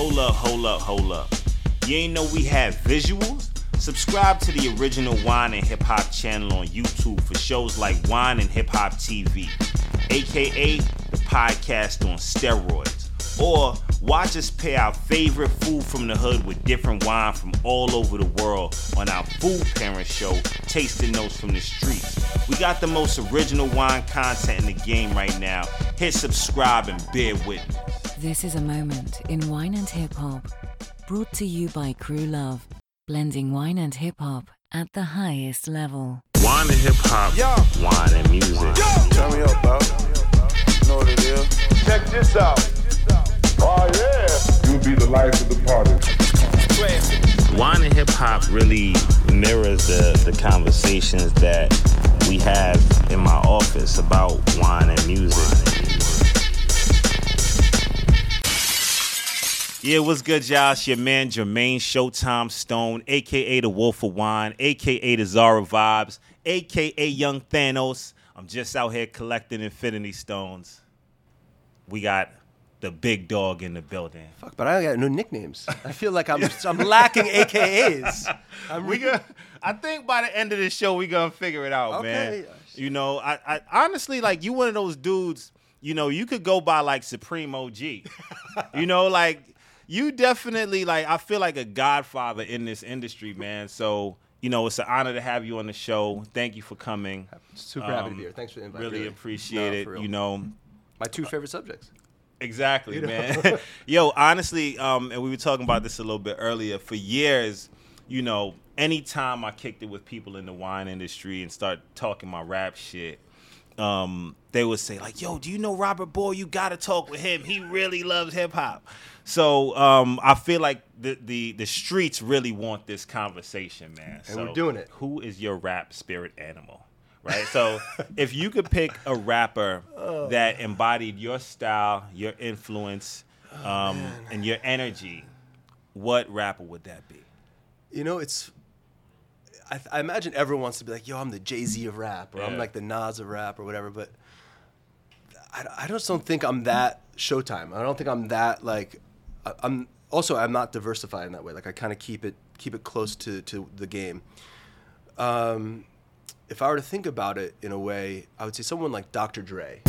Hold up, hold up, hold up. You ain't know we had visuals? Subscribe to the original Wine and Hip Hop channel on YouTube for shows like Wine and Hip Hop TV, aka the podcast on steroids. Or watch us pay our favorite food from the hood with different wine from all over the world on our food parent show, Tasting Notes from the Streets. We got the most original wine content in the game right now. Hit subscribe and bear with me. This is a moment in wine and hip hop, brought to you by Crew Love, blending wine and hip hop at the highest level. Wine and hip hop, Yo. wine and music. Turn me up, bro. Know what it is. Check this out. Oh yeah. You'll be the life of the party. Wine and hip hop really mirrors the, the conversations that we have in my office about wine and music. Yeah, what's good, Josh? Your man Jermaine Showtime Stone, aka the Wolf of Wine, aka the Zara Vibes, aka Young Thanos. I'm just out here collecting Infinity Stones. We got the big dog in the building. Fuck, but I got no nicknames. I feel like I'm I'm lacking AKAs. I'm we gonna, I think by the end of the show we gonna figure it out, man. Okay. You know, I, I honestly like you one of those dudes. You know, you could go by like Supreme OG. you know, like you definitely like. I feel like a godfather in this industry, man. So you know, it's an honor to have you on the show. Thank you for coming. super happy to Um, be here. Thanks for the invite. Really, appreciate No, it. You know, my two favorite subjects. Exactly, man. Yo, honestly, um, and we were talking about this a little bit earlier. For years, you know, anytime I kicked it with people in the wine industry and start talking my rap shit, um, they would say like, "Yo, do you know Robert Bohr? You gotta talk with him. He really loves hip hop." So um, I feel like the, the the streets really want this conversation, man. And so we're doing it. Who is your rap spirit animal? Right. So if you could pick a rapper Oh. that embodied your style, your influence, Oh, um, and your energy, what rapper would that be? You know, it's. I, I imagine everyone wants to be like, "Yo, I'm the Jay Z of rap," or "I'm like the Nas of rap," or whatever. But I, I just don't think I'm that Showtime. I don't think I'm that like. I, I'm also I'm not diversified in that way. Like I kind of keep it keep it close to to the game. Um, if I were to think about it in a way, I would say someone like Dr. Dre.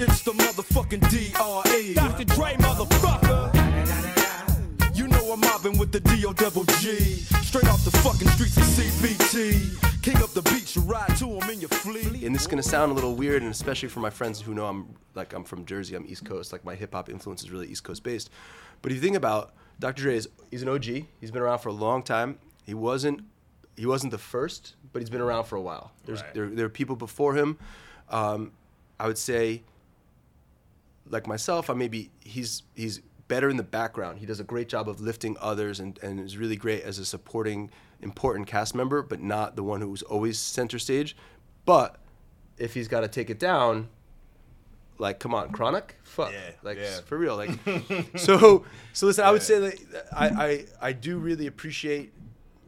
It's the motherfucking DRE. Dr. Dre, motherfucker. You I'm mobbing with the D-O double G. Straight off the fucking streets of CPT. King of the beach, you ride to him in your fleet. and this is gonna sound a little weird, and especially for my friends who know I'm like I'm from Jersey, I'm East Coast. Like my hip hop influence is really East Coast based. But if you think about Dr. Dre, is he's an OG. He's been around for a long time. He wasn't he wasn't the first, but he's been around for a while. There's Right. there there are people before him. Um, I would say, like myself, I maybe he's he's better in the background. He does a great job of lifting others and, and is really great as a supporting important cast member, but not the one who's always center stage. But if he's got to take it down, like come on, Chronic, fuck, Yeah, like yeah. for real, like so. So listen, I would say that I, I I do really appreciate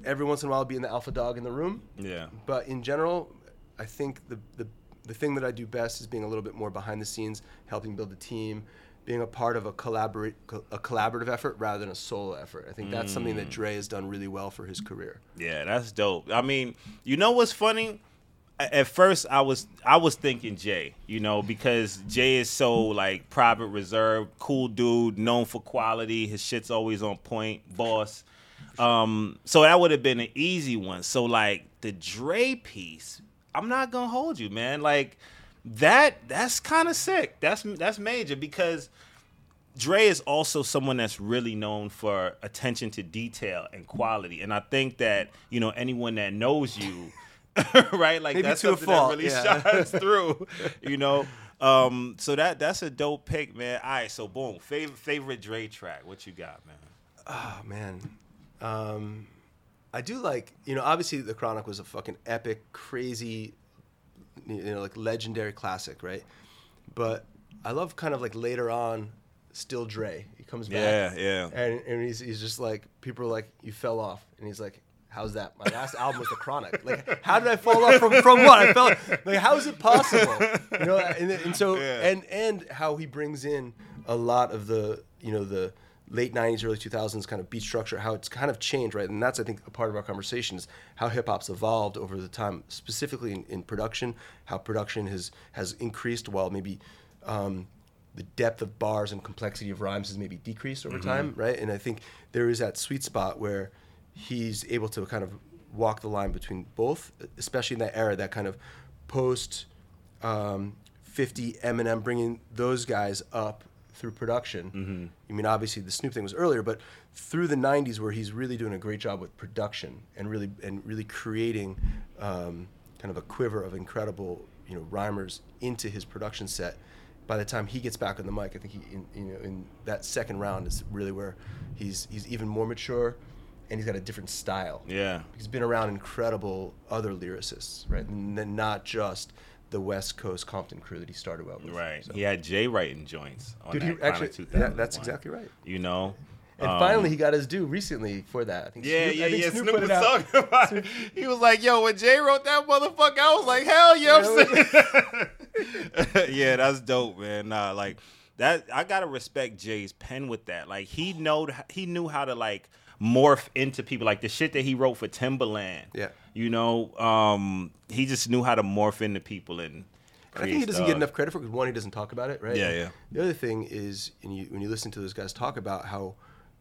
every once in a while being the alpha dog in the room. Yeah. But in general, I think the, the the thing that I do best is being a little bit more behind the scenes, helping build the team, being a part of a collaborate a collaborative effort rather than a solo effort. I think that's something Mm. that Dre has done really well for his career. Yeah, that's dope. I mean, you know what's funny? At first, I was I was thinking Jay, you know, because Jay is so like private, reserved, cool dude, known for quality. His shit's always on point, boss. Um, so that would have been an easy one. So like the Dre piece, I'm not gonna hold you, man. Like that, that's kind of sick. That's that's major because Dre is also someone that's really known for attention to detail and quality. And I think that, you know, anyone that knows you, right? Like Maybe that's to a something fault, that really yeah. shines through, you know. Um, so that that's a dope pick, man. All right, so boom. Favorite favorite Dre track. What you got, man? Oh man, um, I do like you know obviously the Chronic was a fucking epic, crazy, you know like legendary classic, right? But I love kind of like later on, still Dre. He comes back. Yeah, yeah. And and he's he's just like people are like you fell off, and he's like How's that? My last album was The Chronic. Like, how did I fall off from, from what? I felt like, how is it possible? You know, and, and so, Yeah. and and how he brings in a lot of the, you know, the late '90s, early 2000s kind of beat structure, how it's kind of changed, right? And that's, I think, a part of our conversation is how hip hop's evolved over the time, specifically in, in production, how production has has increased while maybe. Um, the depth of bars and complexity of rhymes has maybe decreased over time, right? And I think there is that sweet spot where he's able to kind of walk the line between both, especially in that era, that kind of post um, 50 Eminem, bringing those guys up through production. I mean, obviously the Snoop thing was earlier, but through the 90s, where he's really doing a great job with production and really and really creating um, kind of a quiver of incredible, you know, rhymers into his production set. By the time he gets back on the mic, I think he, in, you know, in that second round is really where he's he's even more mature, and he's got a different style. Yeah. He's been around incredible other lyricists, right? And then not just the West Coast Compton crew that he started out with. Right. So- He had Jay writing joints on Dude, that he actually, 2001. yeah, that's exactly right. You know. And Um, finally, he got his due recently for that. I think. Yeah, Snoop, yeah, I think yeah. Snoop, Snoop, was talking about it. He was like, "Yo, when Jay wrote that motherfucker, I was like, hell yeah." I'm yeah, that's dope, man. Nah, like that. I gotta respect Jay's pen with that. Like he know he knew how to like morph into people. Like the shit that he wrote for Timbaland. Yeah. You know, um, he just knew how to morph into people and. I think he doesn't get enough credit for because one, he doesn't talk about it, right? Yeah, yeah. The other thing is, and you, when you listen to those guys talk about how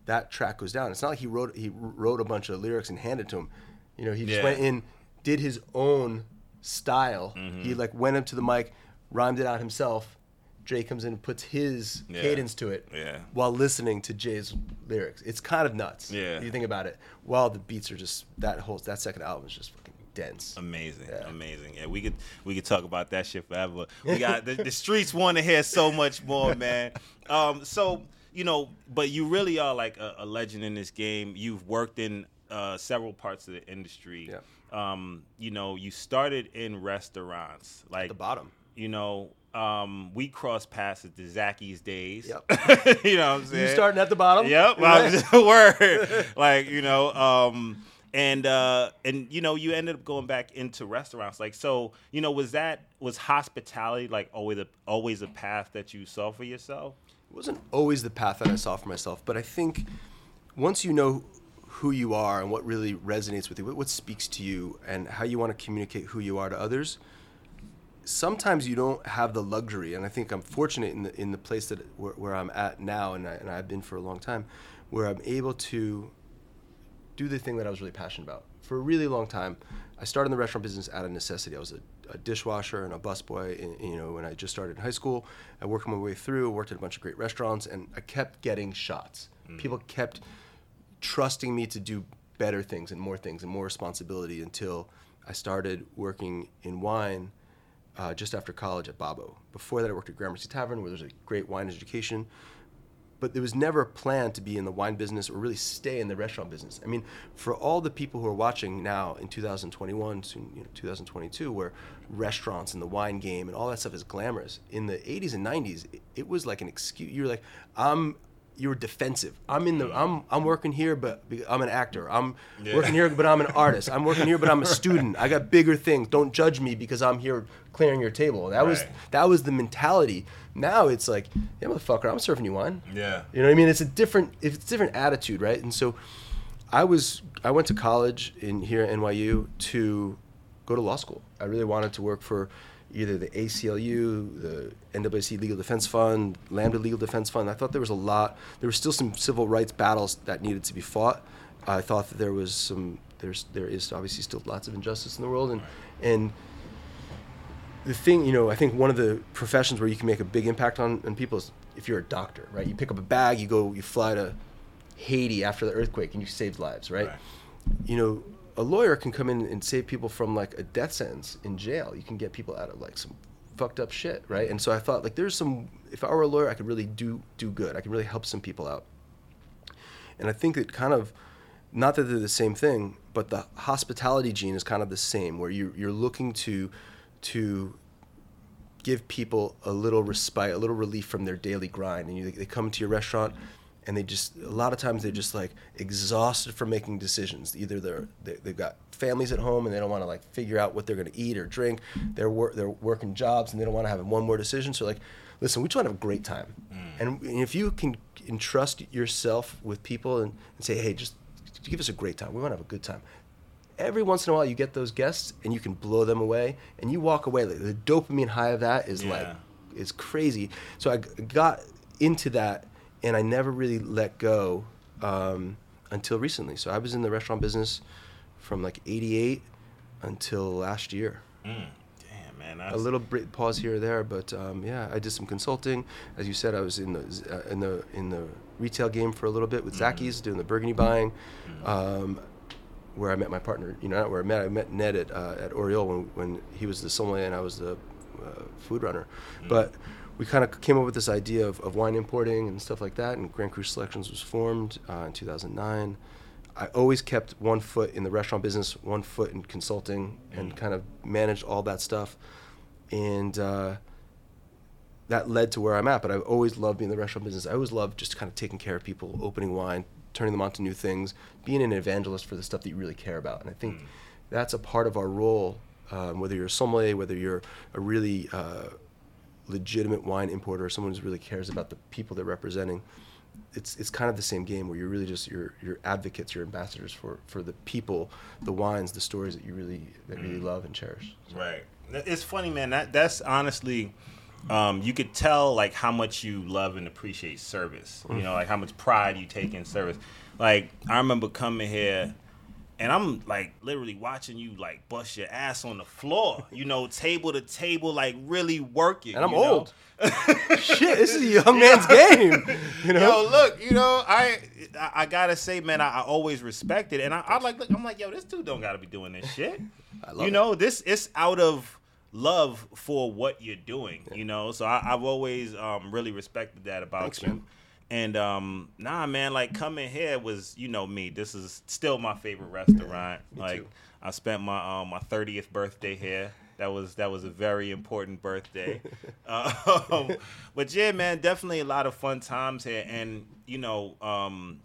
that track goes down, it's not like he wrote he wrote a bunch of lyrics and handed to him. You know, he just Yeah. went in, did his own style. Mm-hmm. He like went up to the mic, rhymed it out himself. Jay comes in and puts his Yeah. cadence to it Yeah. while listening to Jay's lyrics. It's kind of nuts. Yeah. You think about it. While the beats are just that whole that second album is just fucking dense. Amazing, Yeah. amazing. Yeah, we could we could talk about that shit forever. We got the, the streets want to hear so much more, man. Um, so you know, but you really are like a, a legend in this game. You've worked in uh, several parts of the industry. Yeah. Um, you know, you started in restaurants, like the bottom. You know, um, we crossed paths at the Zachys days. Yep. you know what I'm saying? You starting at the bottom? Yep. Was- Word. like you know, um, and uh, and you know, you ended up going back into restaurants. Like so, you know, was that was hospitality like always a always a path that you saw for yourself? it wasn't always the path that I saw for myself, but I think once you know who you are and what really resonates with you, what, what speaks to you, and how you want to communicate who you are to others, sometimes you don't have the luxury. And I think I'm fortunate in the in the place that where, where I'm at now, and, I, and I've been for a long time, where I'm able to do the thing that I was really passionate about. For a really long time, I started in the restaurant business out of necessity. I was a, a dishwasher and a busboy. You know, when I just started in high school, I worked my way through, worked at a bunch of great restaurants, and I kept getting shots. Mm. People kept trusting me to do better things and more things and more responsibility until I started working in wine uh, just after college at Babbo. Before that, I worked at Gramercy Tavern, where there's a great wine education but there was never a plan to be in the wine business or really stay in the restaurant business. I mean, for all the people who are watching now in 2021, soon you know 2022, where restaurants and the wine game and all that stuff is glamorous. In the 80s and 90s, it, it was like an excuse. You were like, I'm. You were defensive. I'm in the. Mm. I'm. I'm working here, but I'm an actor. I'm working here, but I'm an artist. I'm working here, but I'm a student. I got bigger things. Don't judge me because I'm here clearing your table. That was that was the mentality. Now it's like, yeah, motherfucker, I'm serving you wine. Yeah. You know what I mean? It's a different it's a different attitude, right? And so I was I went to college in here at NYU to go to law school. I really wanted to work for either the ACLU, the NAACP Legal Defense Fund, Lambda Legal Defense Fund. I thought there was a lot. There were still some civil rights battles that needed to be fought. I thought that there was some. There's there is obviously still lots of injustice in the world, and and the thing, you know, I think one of the professions where you can make a big impact on, on people is if you're a doctor, right? You pick up a bag, you go, you fly to Haiti after the earthquake, and you save lives, right? Right. You know, a lawyer can come in and save people from like a death sentence in jail. You can get people out of like some fucked up shit, right? And so I thought, like, there's some. If I were a lawyer, I could really do do good. I could really help some people out. And I think it kind of, not that they're the same thing, but the hospitality gene is kind of the same, where you you're looking to to give people a little respite, a little relief from their daily grind, and you, they come to your restaurant, and they just a lot of times they're just like exhausted from making decisions. Either they're they, they've got families at home and they don't want to like figure out what they're going to eat or drink. They're wor- they're working jobs and they don't want to have one more decision. So like, listen, we just want to have a great time, mm. and, and if you can entrust yourself with people and, and say, hey, just give us a great time. We want to have a good time every once in a while you get those guests and you can blow them away and you walk away like the dopamine high of that is like Yeah. it's crazy so i got into that and i never really let go um, until recently so i was in the restaurant business from like 88 until last year Damn, man. A little bit pause here or there, but um, yeah, I did some consulting. As you said, I was in the uh, in the in the retail game for a little bit with Zachys doing the Burgundy buying, um, where I met my partner. You know, not where I met. I met Ned at uh, at Oriole when when he was the sommelier and I was the uh, food runner, but. We kind of came up with this idea of, of wine importing and stuff like that, and Grand Cru Selections was formed uh, in 2009. I always kept one foot in the restaurant business, one foot in consulting, and kind of managed all that stuff. And uh, that led to where I'm at. But I've always loved being in the restaurant business. I always loved just kind of taking care of people, opening wine, turning them on to new things, being an evangelist for the stuff that you really care about. And I think that's a part of our role, um, whether you're a sommelier, whether you're a really uh, legitimate wine importer, or someone who really cares about the people they're representing it's it's kind of the same game where you're really just you're you're advocates, you're ambassadors for for the people, the wines, the stories that you really that really love and cherish. Right. It's funny, man. That that's honestly, um, you could tell like how much you love and appreciate service. You know, like how much pride you take in service. Like I remember coming here, and I'm like literally watching you like bust your ass on the floor. You know, table to table, like really working. And I'm you know? old. Shit, this is a young man's game. You know, Yo, look, you know, I I, I gotta say, man, I, I always respect it, and I, I like, look, I'm like, yo, this dude don't gotta be doing this shit. I love you it. know, this it's out of love for what you're doing. You know, so I, I've always um, really respected that about Thanks, you. man. And um, nah, man, like coming here was, you know, me. This is still my favorite restaurant. me like too. I spent my um, my 30th birthday here. That was that was a very important birthday. um, but yeah, man, definitely a lot of fun times here. And you know, um,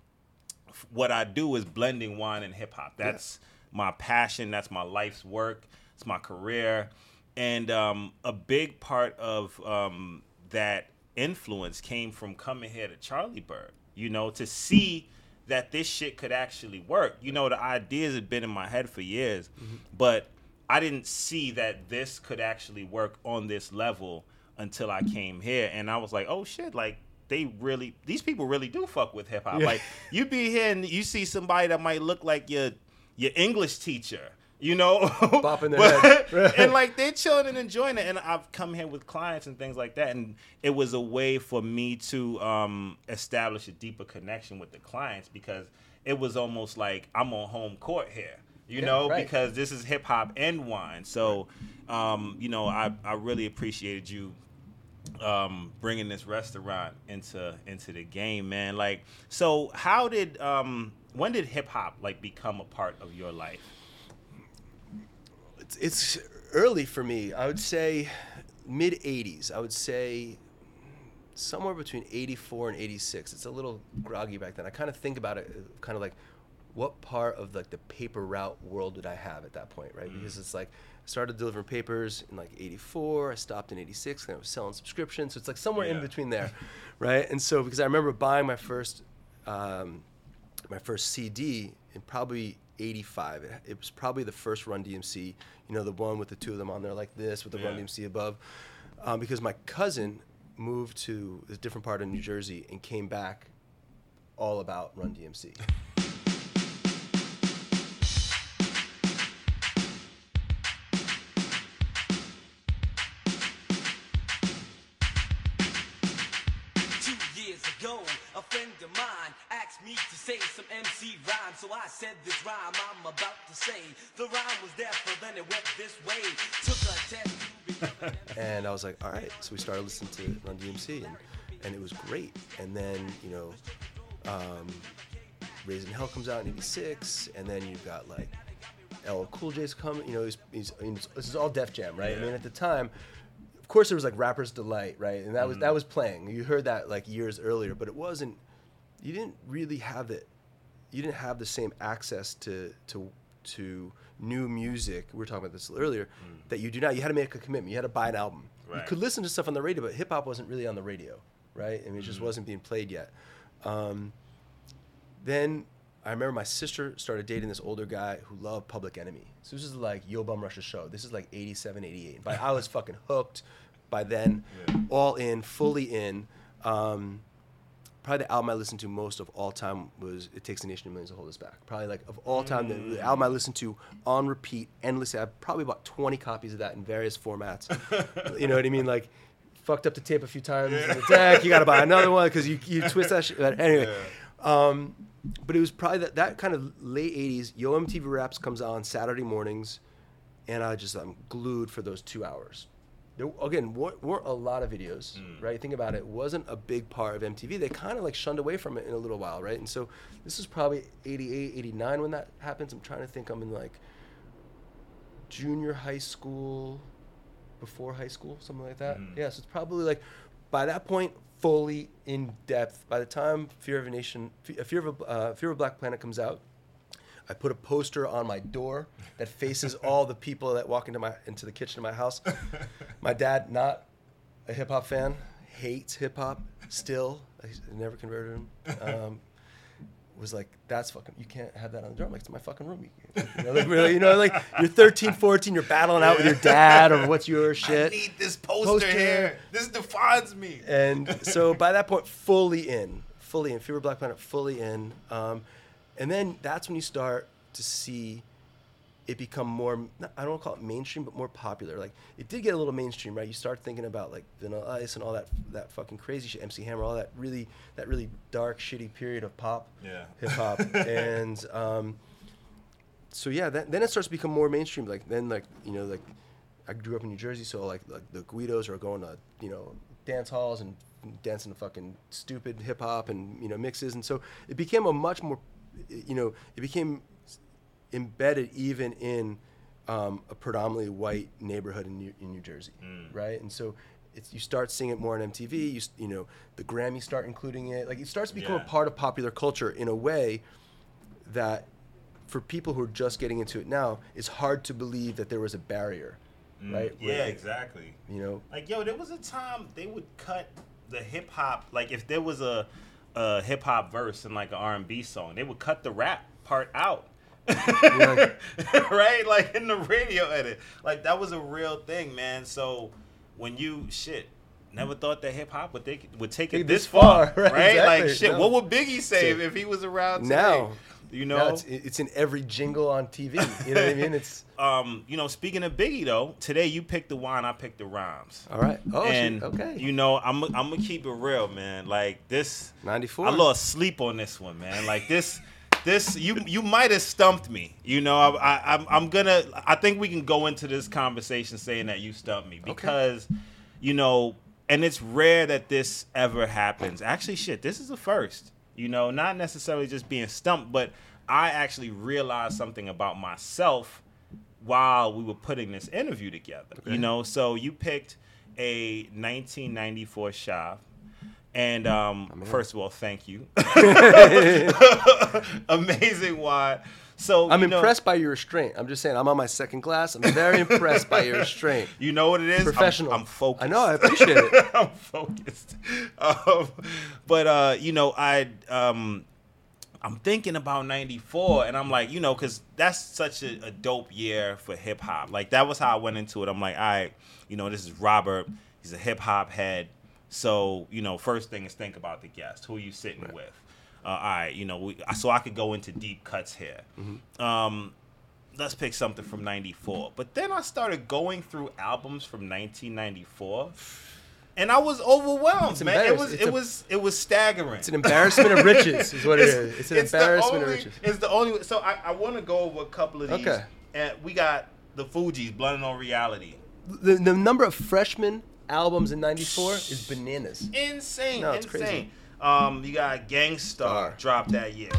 f- what I do is blending wine and hip hop. That's my passion. That's my life's work. It's my career. And um, a big part of um, that influence came from coming here to Charlie Bird. You know, to see that this shit could actually work. You know, the ideas had been in my head for years, mm-hmm. but I didn't see that this could actually work on this level until I came here. And I was like, oh shit, like they really, these people really do fuck with hip hop. Like you be here and you see somebody that might look like your your English teacher. You know, Bopping their But- head. and like they're chilling and enjoying it. And I've come here with clients and things like that, and it was a way for me to um, establish a deeper connection with the clients because it was almost like I'm on home court here. You Yeah, know, right. because this is hip hop and wine. So, um, you know, I, I really appreciated you um, bringing this restaurant into into the game, man. Like, so how did um, when did hip hop like become a part of your life? It's, it's early for me. I would say mid 80s. I would say somewhere between 84 and 86. It's a little groggy back then. I kind of think about it kind of like what part of like the paper route world did I have at that point, right? Because it's like I started delivering papers in like 84, I stopped in 86 and I was selling subscriptions. So it's like somewhere in between there, right? And so because I remember buying my first um, my first CD in probably 85. It, it was probably the first Run DMC, you know, the one with the two of them on there like this with the Run DMC above. Um, because my cousin moved to a different part of New Jersey and came back all about Run DMC. So I said this rhyme I'm about to say. The rhyme was there, but then it went this way. Took a test to become an and I was like, all right. So we started listening to Run DMC, and, and it was great. And then, you know, um, Raising Hell comes out in '86, and then you've got like LL Cool J's coming. You know, he's, he's, he's this is all Def Jam, right? I mean, at the time, of course, there was like Rapper's Delight, right? And that was that was playing. You heard that like years earlier, but it wasn't. you didn't really have the you didn't have the same access to to to new music. We were talking about this earlier that you do now. You had to make a commitment. You had to buy an album. You could listen to stuff on the radio, but hip hop wasn't really on the radio, right? I mean, it just wasn't being played yet. Um, then I remember my sister started dating this older guy who loved Public Enemy. So this is like Yo Bum Rush's show. This is like 87, 88. But I was fucking hooked by then, all in, fully in. Um, probably the album I listened to most of all time was "It Takes a Nation of Millions to Hold Us Back." Probably like of all time, the, the album I listened to on repeat endlessly. I probably bought twenty copies of that in various formats. you know what I mean? Like fucked up the tape a few times in the deck. You got to buy another one because you you twist that shit. But anyway, um, but it was probably that that kind of late '80s. Yo MTV Raps comes on Saturday mornings, and I just I'm glued for those two hours. There, again, weren't, weren't a lot of videos, mm. right? Think about it. it. Wasn't a big part of MTV. They kind of like shunned away from it in a little while, right? And so this is probably 88, 89 when that happens. I'm trying to think. I'm in like junior high school, before high school, something like that. Mm-hmm. Yeah, so it's probably like by that point fully in depth. By the time Fear of a Nation, Fe- uh, Fear of a, uh, Fear of a Black Planet comes out, I put a poster on my door that faces all the people that walk into my into the kitchen of my house. My dad, not a hip hop fan, hates hip hop still. I never converted him. Um, was like, that's fucking, you can't have that on the door. I'm like, it's my fucking room. You, you know, like, really, you know, like you're 13, 14, you're battling out with your dad or what's your shit. I need this poster, Poster. here. This defines me. And so by that point, fully in, fully in, Fever Black Planet, fully in. Um, and then that's when you start to see it become more I don't want to call it mainstream, but more popular. Like it did get a little mainstream, right? You start thinking about like Vanilla Ice and all that, that fucking crazy shit, MC Hammer, all that really, that really dark, shitty period of pop, Yeah. hip hop. and um, so yeah, then, then it starts to become more mainstream. Like then, like you know, like I grew up in New Jersey, so like, like the Guidos are going to you know dance halls and dancing to fucking stupid hip hop and you know mixes, and so it became a much more, you know, it became embedded even in um, a predominantly white neighborhood in New, in New Jersey, right? And so. It's, you start seeing it more on MTV. You, you know the Grammys start including it. Like it starts to become Yeah. a part of popular culture in a way that for people who are just getting into it now, it's hard to believe that there was a barrier, right? Where, Yeah, like, exactly. You know, Like yo, there was a time they would cut the hip hop. Like if there was a, a hip hop verse in like an R and B song, they would cut the rap part out. right, like in the radio edit, like that was a real thing, man. So when you shit, never mm. thought that hip hop would take would take it this this far, far, right, right? Like shit, No. what would Biggie say if he was around today? now, you now know, it's, it's in every jingle on TV. You know what I mean? It's um, you know, speaking of Biggie though, today you picked the wine, I picked the rhymes. all right. Oh, and shit. okay. you know, I'm I'm gonna keep it real, man. Like this, 94. I lost sleep on this one, man. Like this, this you you might have stumped me. You know, I, I I'm I'm gonna. I think we can go into this conversation saying that you stumped me because, you know, and it's rare that this ever happens. Actually, shit, this is the first. You know, not necessarily just being stumped, but I actually realized something about myself while we were putting this interview together. You know, so you picked a 1994 shop. And um, first of all, thank you. Amazing wine. So I'm you know- impressed by your restraint. I'm just saying, I'm on my second glass. I'm very impressed by your restraint. You know what it is? I'm- Professional. I'm, focused. I know. I appreciate it. I'm focused. Um, but uh, you know, I um, I'm thinking about '94, and I'm like, you know, because that's such a, a dope year for hip hop. Like that was how I went into it. I'm like, all right, you know, this is Robert. He's a hip hop head. So you know, first thing is think about the guest. Who are you sitting with? Uh, all right, you know, we, so I could go into deep cuts here. Um, let's pick something from 94. But then I started going through albums from 1994 and I was overwhelmed, It's man. It was it's it a- was it was staggering. It's an embarrassment of riches, is what it is. It's an embarrassment only, of riches. It's the only so I, I want to go over a couple of these. Okay. And we got the Fugees, Blunted on Reality. The, the number of freshman albums in '94 is bananas. Insane, No, it's insane. crazy. Um, you got Gangstar Star. dropped that year.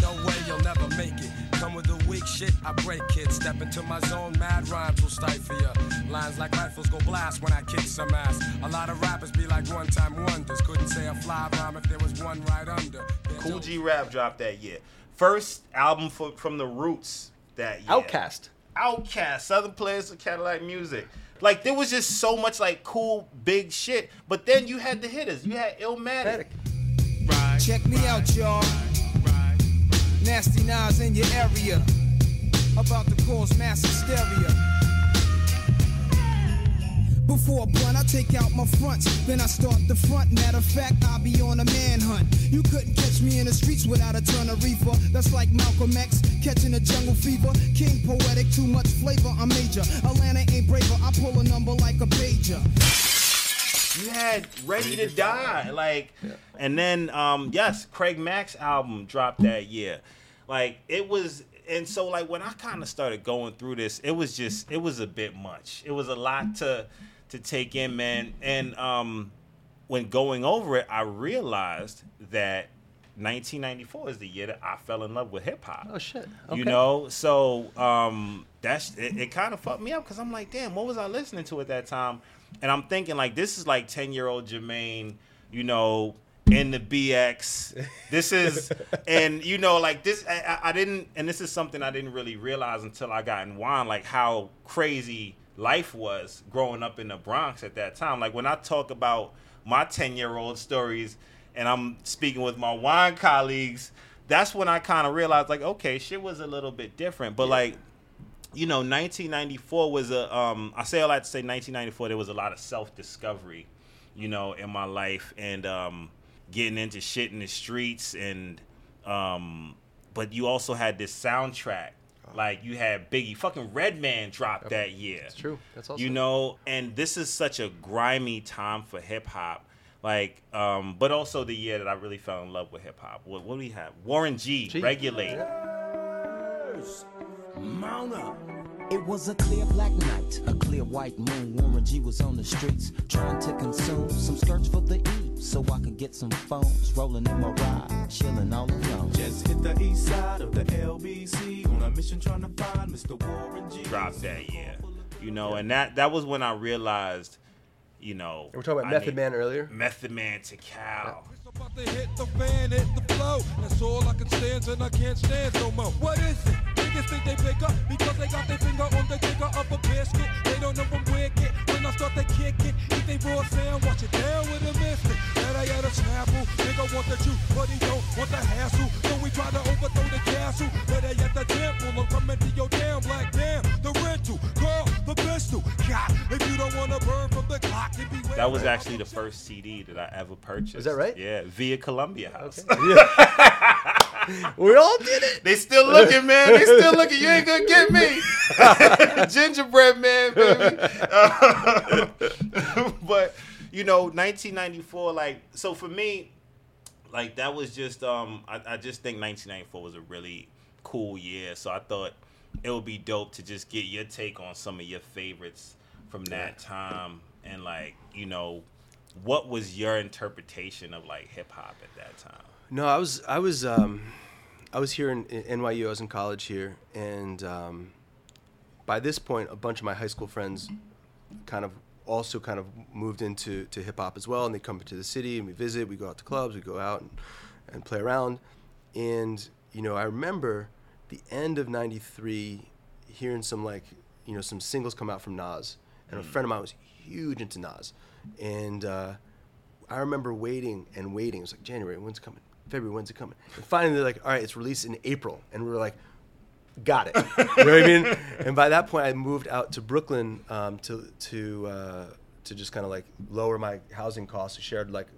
No way you'll never make it. Come with a weak shit, I break it. Step into my zone, mad rhymes will stifle ya. Lines like rifles go blast when I kick some ass. A lot of rappers be like one time wonders. Couldn't say a fly rhyme if there was one right under. There's Kool G Rap dropped that year. First album for, from the Roots that year. OutKast. OutKast, Southern Players of Cadillac Music. Like there was just so much like cool big shit. But then you had the hitters. You had Illmatic. Check me out, y'all. Nasty knives in your area. About to cause mass hysteria. Before a blunt, I take out my fronts, then I start the front. Matter of fact, I'll be on a manhunt. You couldn't catch me in the streets without a ton of reefer. That's like Malcolm X catching a jungle fever. King poetic, too much flavor, I'm major. Atlanta ain't braver, I pull a number like a pager. You had Ready to Die, like, and then um, yes, Craig Mack's album dropped that year. Like it was, and so like when I kind of started going through this, it was just it was a bit much. It was a lot to to take in, man. And um, when going over it, I realized that 1994 is the year that I fell in love with hip hop. Oh shit. You know, so um, that's it, it kind of fucked me up because I'm like, damn, what was I listening to at that time? And I'm thinking like, this is like 10 year old Jermaine, you know, in the BX. This is, and you know, like this, I, I- I didn't, and this is something I didn't really realize until I got in wine, like how crazy life was growing up in the Bronx at that time. Like when I talk about my 10 year old stories and I'm speaking with my wine colleagues, that's when I kind of realized like, okay, shit was a little bit different. But like, you know, 1994 was a. Um, I say all that to say 1994. There was a lot of self discovery, you know, in my life and um, getting into shit in the streets and. Um, but you also had this soundtrack. Like you had Biggie, fucking Redman dropped that year. That's true. That's also You know, and this is such a grimy time for hip hop. Like, um, but also the year that I really fell in love with hip hop. What, what do we have? Warren G, G. Regulate. Mount up. It was a clear black night, a clear white moon. Warren G was on the streets trying to consume some skirts for the E, so I could get some phones. Rolling in my ride, chilling all alone. Just hit the east side of the LBC on a mission trying to find Mr. Warren G. dropped that yeah. You know, and that that was when I realized, you know, We're talking about I Method Man earlier. Method Man to Cal. About to hit the fan, hit the flow. That's all I can stand, and I can't stand no more. What is it? Niggas think they bigger because they got their finger on the trigger of a biscuit. They don't know I'm wicked. When I start to kick it, eat they raw sound, watch it down with a mystic. That I got a snapple. Nigga want the truth, but he don't want the hassle. So we try to overthrow the castle. But they at the temple, I'm coming to your damn black damn. The rental, call the pistol. God, if you don't wanna burn from the clock, it be That was actually the first CD that I ever purchased. Is that right? Yeah, via Columbia House. We all did it. They still looking, man. They still looking. You ain't gonna get me. Gingerbread man, baby. Uh, but you know, 1994, like, so for me, like that was just, um, I, I just think 1994 was a really cool year. So I thought it would be dope to just get your take on some of your favorites from that time, and like, you know, what was your interpretation of like hip hop at that time? No, I was I was um, I was here in, in NYU. I was in college here, and um, by this point, a bunch of my high school friends kind of also kind of moved into to hip hop as well, and they come to the city and we visit. We go out to clubs. We go out and, and play around, and you know I remember the end of '93 hearing some like you know some singles come out from Nas, and a friend of mine was huge into Nas, and. Uh, I remember waiting and waiting. It was like January, when's coming? February, when's it coming? And finally, they're like, all right, it's released in April, and we were like, got it. you know what I mean? And by that point, I moved out to Brooklyn um, to to uh, to just kind of like lower my housing costs. I shared like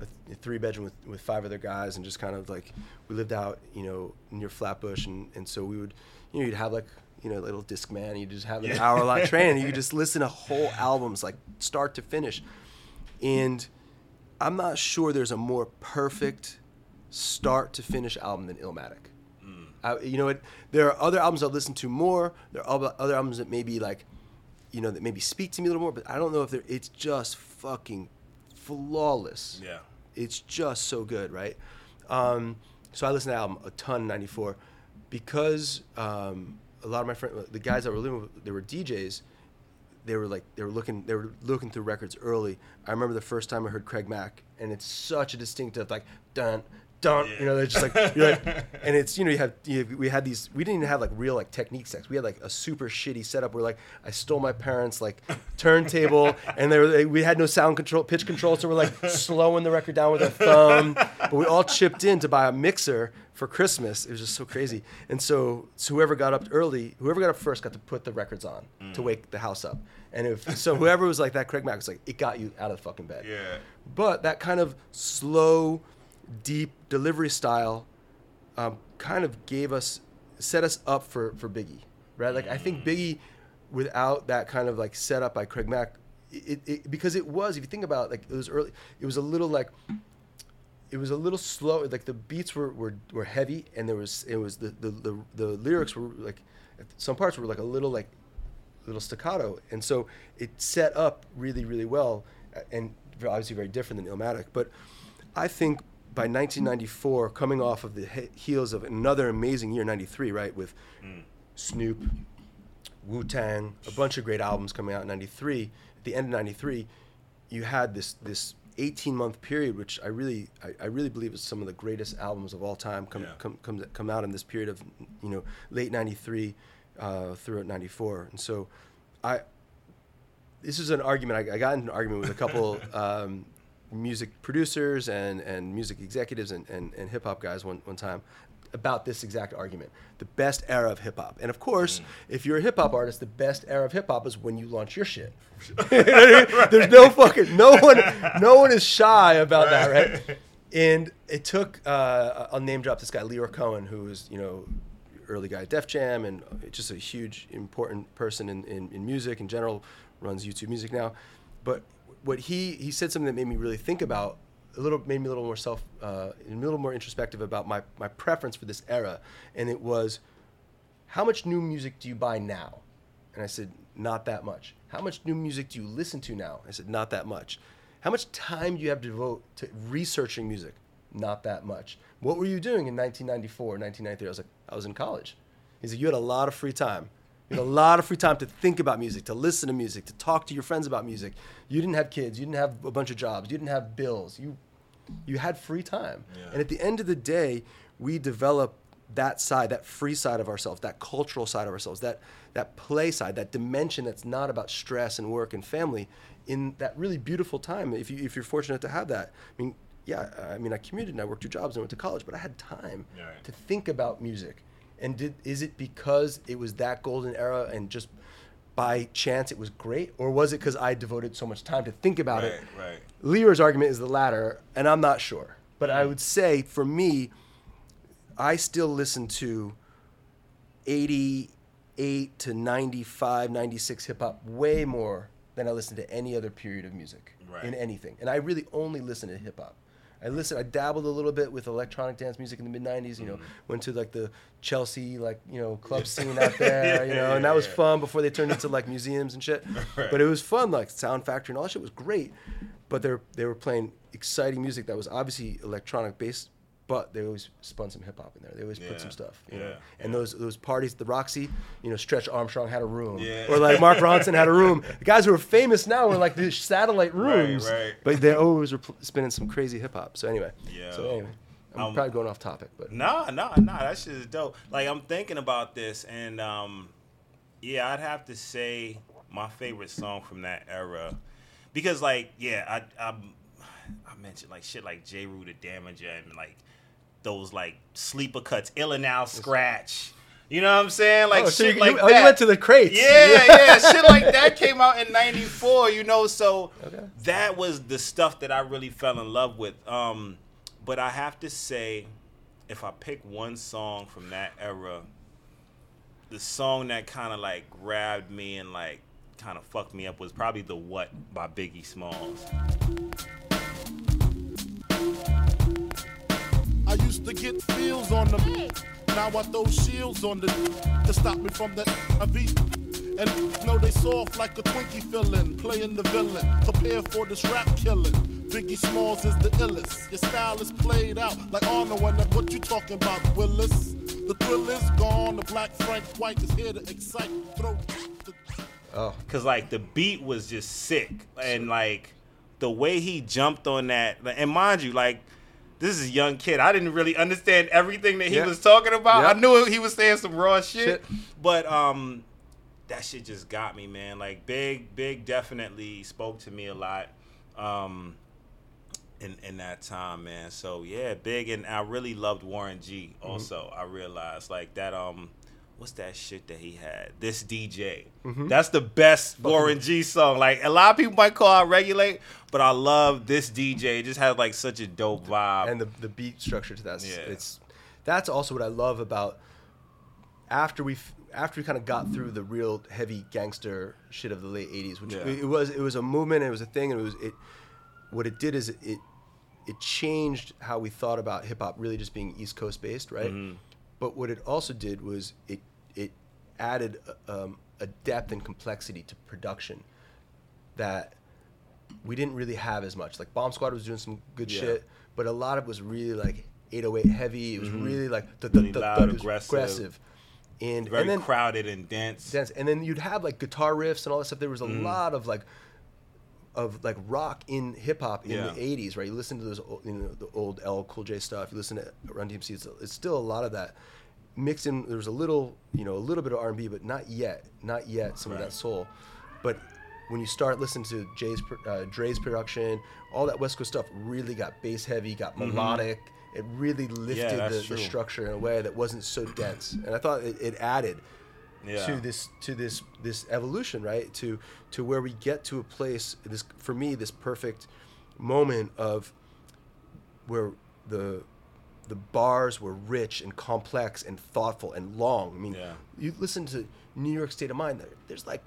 a, th- three bedroom with, with five other guys, and just kind of like we lived out, you know, near Flatbush, and and so we would, you know, you'd have like. You know, a little Discman. You just have an hour long train, and you just listen to whole albums, like start to finish. And I'm not sure there's a more perfect start to finish album than Illmatic. I, you know what? There are other albums I've listened to more. There are other other albums that maybe like, you know, that maybe speak to me a little more. But I don't know if they're. It's just fucking flawless. Yeah. It's just so good, right? Um, so I listened to the album a ton '94 because um, a lot of my friends, the guys that were living with, they were DJs. They were like they were looking they were looking through records early. I remember the first time I heard Craig Mack, and it's such a distinctive like dun dun. You know, they're just like, you're like and it's you know you have, you have we had these we didn't even have like real like Technics sets. We had like a super shitty setup where like I stole my parents like turntable, and they were they, we had no sound control pitch control, so we're like slowing the record down with our thumb. But we all chipped in to buy a mixer for Christmas. It was just so crazy. And so, so whoever got up early, whoever got up first, got to put the records on to mm. wake the house up. And if so, whoever was like that, Craig Mack was like, it got you out of the fucking bed. Yeah. But that kind of slow, deep delivery style, um, kind of gave us, set us up for for Biggie, right? Like I think Biggie, without that kind of like setup by Craig Mack, it, it because it was if you think about it, like it was early, it was a little like it was a little slow. Like the beats were, were, were heavy, and there was it was the, the, the, the lyrics were like some parts were like a little like little staccato, and so it set up really really well, and obviously very different than Illmatic. But I think by 1994, coming off of the he- heels of another amazing year, '93, right, with Snoop, Wu Tang, a bunch of great albums coming out in '93. At the end of '93, you had this this 18 month period, which I really I, I really believe is some of the greatest albums of all time come Yeah. come come come out in this period of you know late '93 uh, throughout '94, and so I this is an argument I, I got in an argument with a couple um, music producers and, and music executives and, and, and hip hop guys one, one time about this exact argument the best era of hip hop. And of course if you're a hip hop artist the best era of hip hop is when you launch your shit. There's no fucking no one no one is shy about that right? And it took uh, I'll name drop this guy Lyor Cohen who was you know early guy at Def Jam and just a huge important person in, in, in music in general runs YouTube Music now. But what he he said something that made me really think about a little made me a little more self uh, a little more introspective about my my preference for this era and it was how much new music do you buy now and I said, not that much. How much new music do you listen to now? I said, not that much. How much time do you have to devote to researching music? Not that much. What were you doing in 1994, 1993? I was like, I was in college. He said, you had a lot of free time. You had a lot of free time to think about music, to listen to music, to talk to your friends about music. You didn't have kids. You didn't have a bunch of jobs. You didn't have bills. You, you had free time. And at the end of the day, we develop that side, that free side of ourselves, that cultural side of ourselves, that that play side, that dimension that's not about stress and work and family, in that really beautiful time. If you if you're fortunate to have that, I mean, yeah, I mean, I commuted and I worked two jobs and went to college, but I had time Right. to think about music. And did is it because it was that golden era and just by chance it was great, or was it because I devoted so much time to think about it? Right, right. Lyor's argument is the latter, and I'm not sure. But I mm. would say for me, I still listen to 88 to 95, 96 hip hop way more than I listen to any other period of music Right. in anything. And I really only listen to hip hop. I listened, I dabbled a little bit with electronic dance music in the mid '90s. You know, mm-hmm. went to like the Chelsea like you know club scene out there. you know, and that was fun before they turned into like museums and shit. But it was fun. Like Sound Factory and all that shit was great. But they they were playing exciting music that was obviously electronic based. But they always spun some hip hop in there. They always Yeah, put some stuff. You know? yeah, And those those parties the Roxy, you know, Stretch Armstrong had a room, Yeah. or like Mark Ronson had a room. The guys who are famous now were like these satellite rooms, right. right. but they always were spinning some crazy hip hop. So anyway, Yeah. so anyway, I'm Um, probably going off topic, but Nah, nah, nah. That shit is dope. Like I'm thinking about this, and um, yeah, I'd have to say my favorite song from that era, because like yeah, I I, I mentioned like shit like Jeru the Damaja and like those like sleeper cuts, Ill Al Skratch. You know what I'm saying? Like Oh, so shit you- like you- that. oh, you went to the crates. Yeah, yeah, shit like that came out in '94. You know, so Okay. that was the stuff that I really fell in love with. Um, but I have to say, if I pick one song from that era, the song that kind of like grabbed me and like kind of fucked me up was probably the "What" by Biggie Smalls. Used to get feels on them. Now I throw shields on the to stop me from the IV. And know they soft like a Twinkie filling, playing the villain. Prepare for this rap killing. Biggie Smalls is the illest. Your style is played out like Arnold and what you talking about, Willis? The thrill is gone. The black Frank White is here to excite. Throw the Oh, Cause like the beat was just sick, and like the way he jumped on that, and mind you, like this is a young kid. I didn't really understand everything that he Yeah. was talking about. Yeah. I knew he was saying some raw shit, Shit. but um, that shit just got me, man. Like Big, Big definitely spoke to me a lot. Um, in, in that time, man. So yeah, big and I really loved Warren G. Mm-hmm. Also, I realized like that. Um, what's that shit that he had? This DJ. Mm-hmm. That's the best Warren G song. Like a lot of people might call it regulate, but I love this DJ. It just has like such a dope vibe. and the the beat structure to that. Yeah. It's that's also what I love about after we after we kind of got through the real heavy gangster shit of the late '80s, which Yeah. it, it was it was a movement, it was a thing, and it was it. What it did is it it, it changed how we thought about hip hop really just being East Coast based, right? Mm-hmm. But what it also did was it it added um, a depth and complexity to production that we didn't really have as much. Like Bomb Squad was doing some good Yeah. shit, but a lot of it was really like 808 heavy. It was really like the, the, Mm-hmm. Really the, loud, aggressive. aggressive. And, Very and then crowded and dense. dance, and then you'd have like guitar riffs and all that stuff. There was a Mm-hmm. lot of like of like rock in hip hop in Yeah. the 80s, right? You listen to those old, you know the old LL Cool J stuff. You listen to Run DMC. It's, it's still a lot of that mixed in. There was a little you know a little bit of R&B, but not yet, not yet some of that soul. But when you start listening to Jay's uh, Dre's production, all that West Coast stuff really got bass heavy, got melodic. It really lifted Mm-hmm. the, the structure in a way that wasn't so dense, and I thought it, it added Yeah. to this to this this evolution right to to where we get to a place this for me this perfect moment of where the the bars were rich and complex and thoughtful and long i mean Yeah. you listen to new york state of mind there's like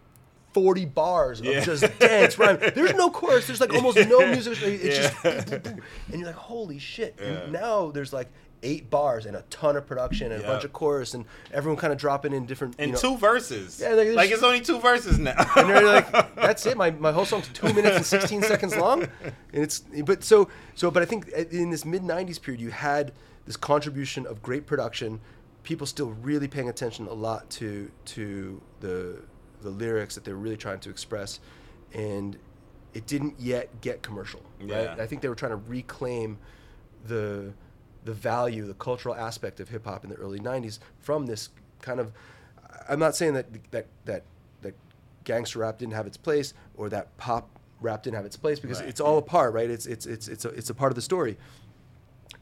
40 bars of Yeah. just dance rhyme there's no chorus there's like almost no music it's Yeah. just and you're like holy shit Yeah. and now there's like eight bars and a ton of production and Yeah. a bunch of chorus and everyone kind of dropping in different and you know, two verses. Yeah, like, like it's only two verses now. and they're like, "That's it. My, my whole song's two minutes and sixteen seconds long." And it's but so so but I think in this mid '90s period, you had this contribution of great production, people still really paying attention a lot to to the the lyrics that they're really trying to express, and it didn't yet get commercial. Yeah. Right? I think they were trying to reclaim the the value, the cultural aspect of hip hop in the early '90s from this kind of. I'm not saying that that that that gangster rap didn't have its place or that pop rap didn't have its place because Right. it's all a part, right? It's it's it's it's a, it's a part of the story.